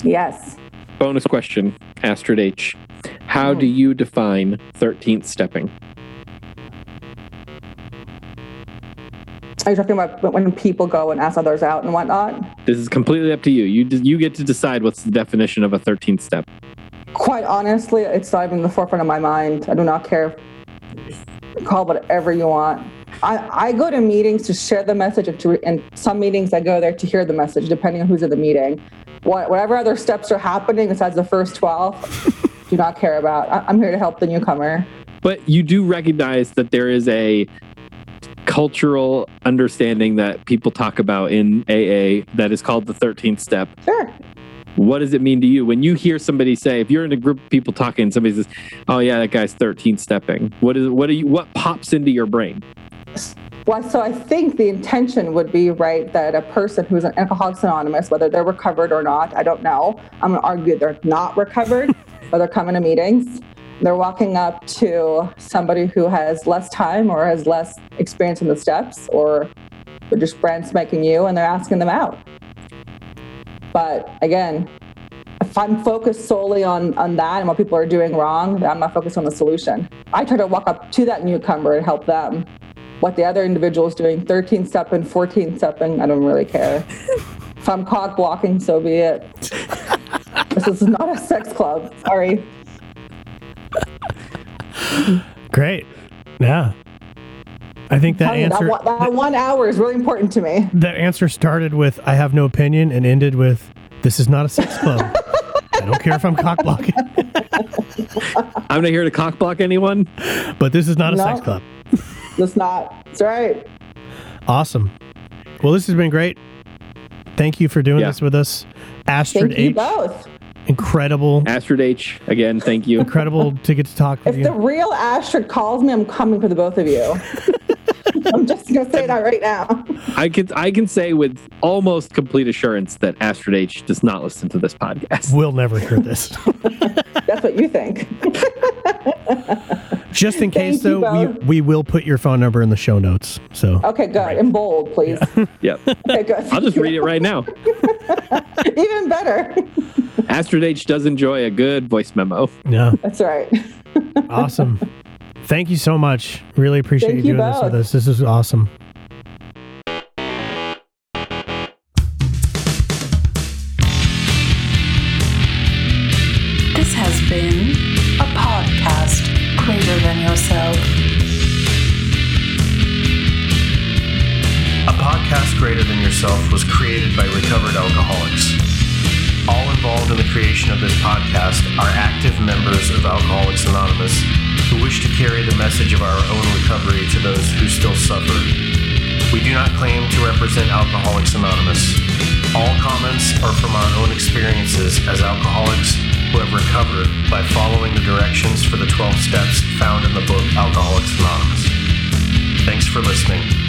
Yes. Bonus question, Astrid H. How do you define 13th stepping? Are you talking about when people go and ask others out and whatnot? This is completely up to you. You you get to decide what's the definition of a 13th step. Quite honestly, it's not even the forefront of my mind. I do not care. Call whatever you want. I, I go to meetings to share the message, and, to, and some meetings I go there to hear the message, depending on who's at the meeting. What, whatever other steps are happening besides the first 12, (laughs) do not care about. I, I'm here to help the newcomer. But you do recognize that there is a cultural understanding that people talk about in AA that is called the 13th step. Sure. What does it mean to you when you hear somebody say, if you're in a group of people talking, and somebody says, "Oh yeah, that guy's 13 stepping"? What is what do you what pops into your brain? Well, so I think the intention would be right that a person who's an Alcoholics Anonymous, whether they're recovered or not, I don't know. I'm going to argue they're not recovered, (laughs) but they're coming to meetings. They're walking up to somebody who has less time or has less experience in the steps, or they're just brand spanking you and they're asking them out. But again, if I'm focused solely on, on that and what people are doing wrong, then I'm not focused on the solution. I try to walk up to that newcomer and help them what the other individual is doing 13 stepping 14 stepping i don't really care if i'm cock blocking so be it (laughs) this is not a sex club sorry Great. Yeah. I think that Tell you, that, answer one, that one hour is really important to me that answer started with I have no opinion and ended with this is not a sex (laughs) club. I don't care if I'm cock blocking, (laughs) I'm not here to cock block anyone. but this is not a No. sex club. it's not it's right Awesome. Well, this has been great. Thank you for doing Yeah. this with us. Astrid thank you both Incredible. Astrid H. Again, thank you. Incredible to get to talk with you. if the real astrid calls me i'm coming for the both of you (laughs) (laughs) i'm just gonna say that right now I can I can say with almost complete assurance that Astrid H. does not listen to this podcast. We'll never hear this. (laughs) that's what you think (laughs) Just in case, Thank though, we, we will put your phone number in the show notes. So okay good in bold please Yep. okay good I'll just read it right now. even better Astrid H. does enjoy a good voice memo. yeah, that's right awesome. Thank you so much. Really appreciate Thank you you doing this with us. This is awesome. Claim to represent Alcoholics Anonymous. All comments are from our own experiences as alcoholics who have recovered by following the directions for the 12 steps found in the book Alcoholics Anonymous. Thanks for listening.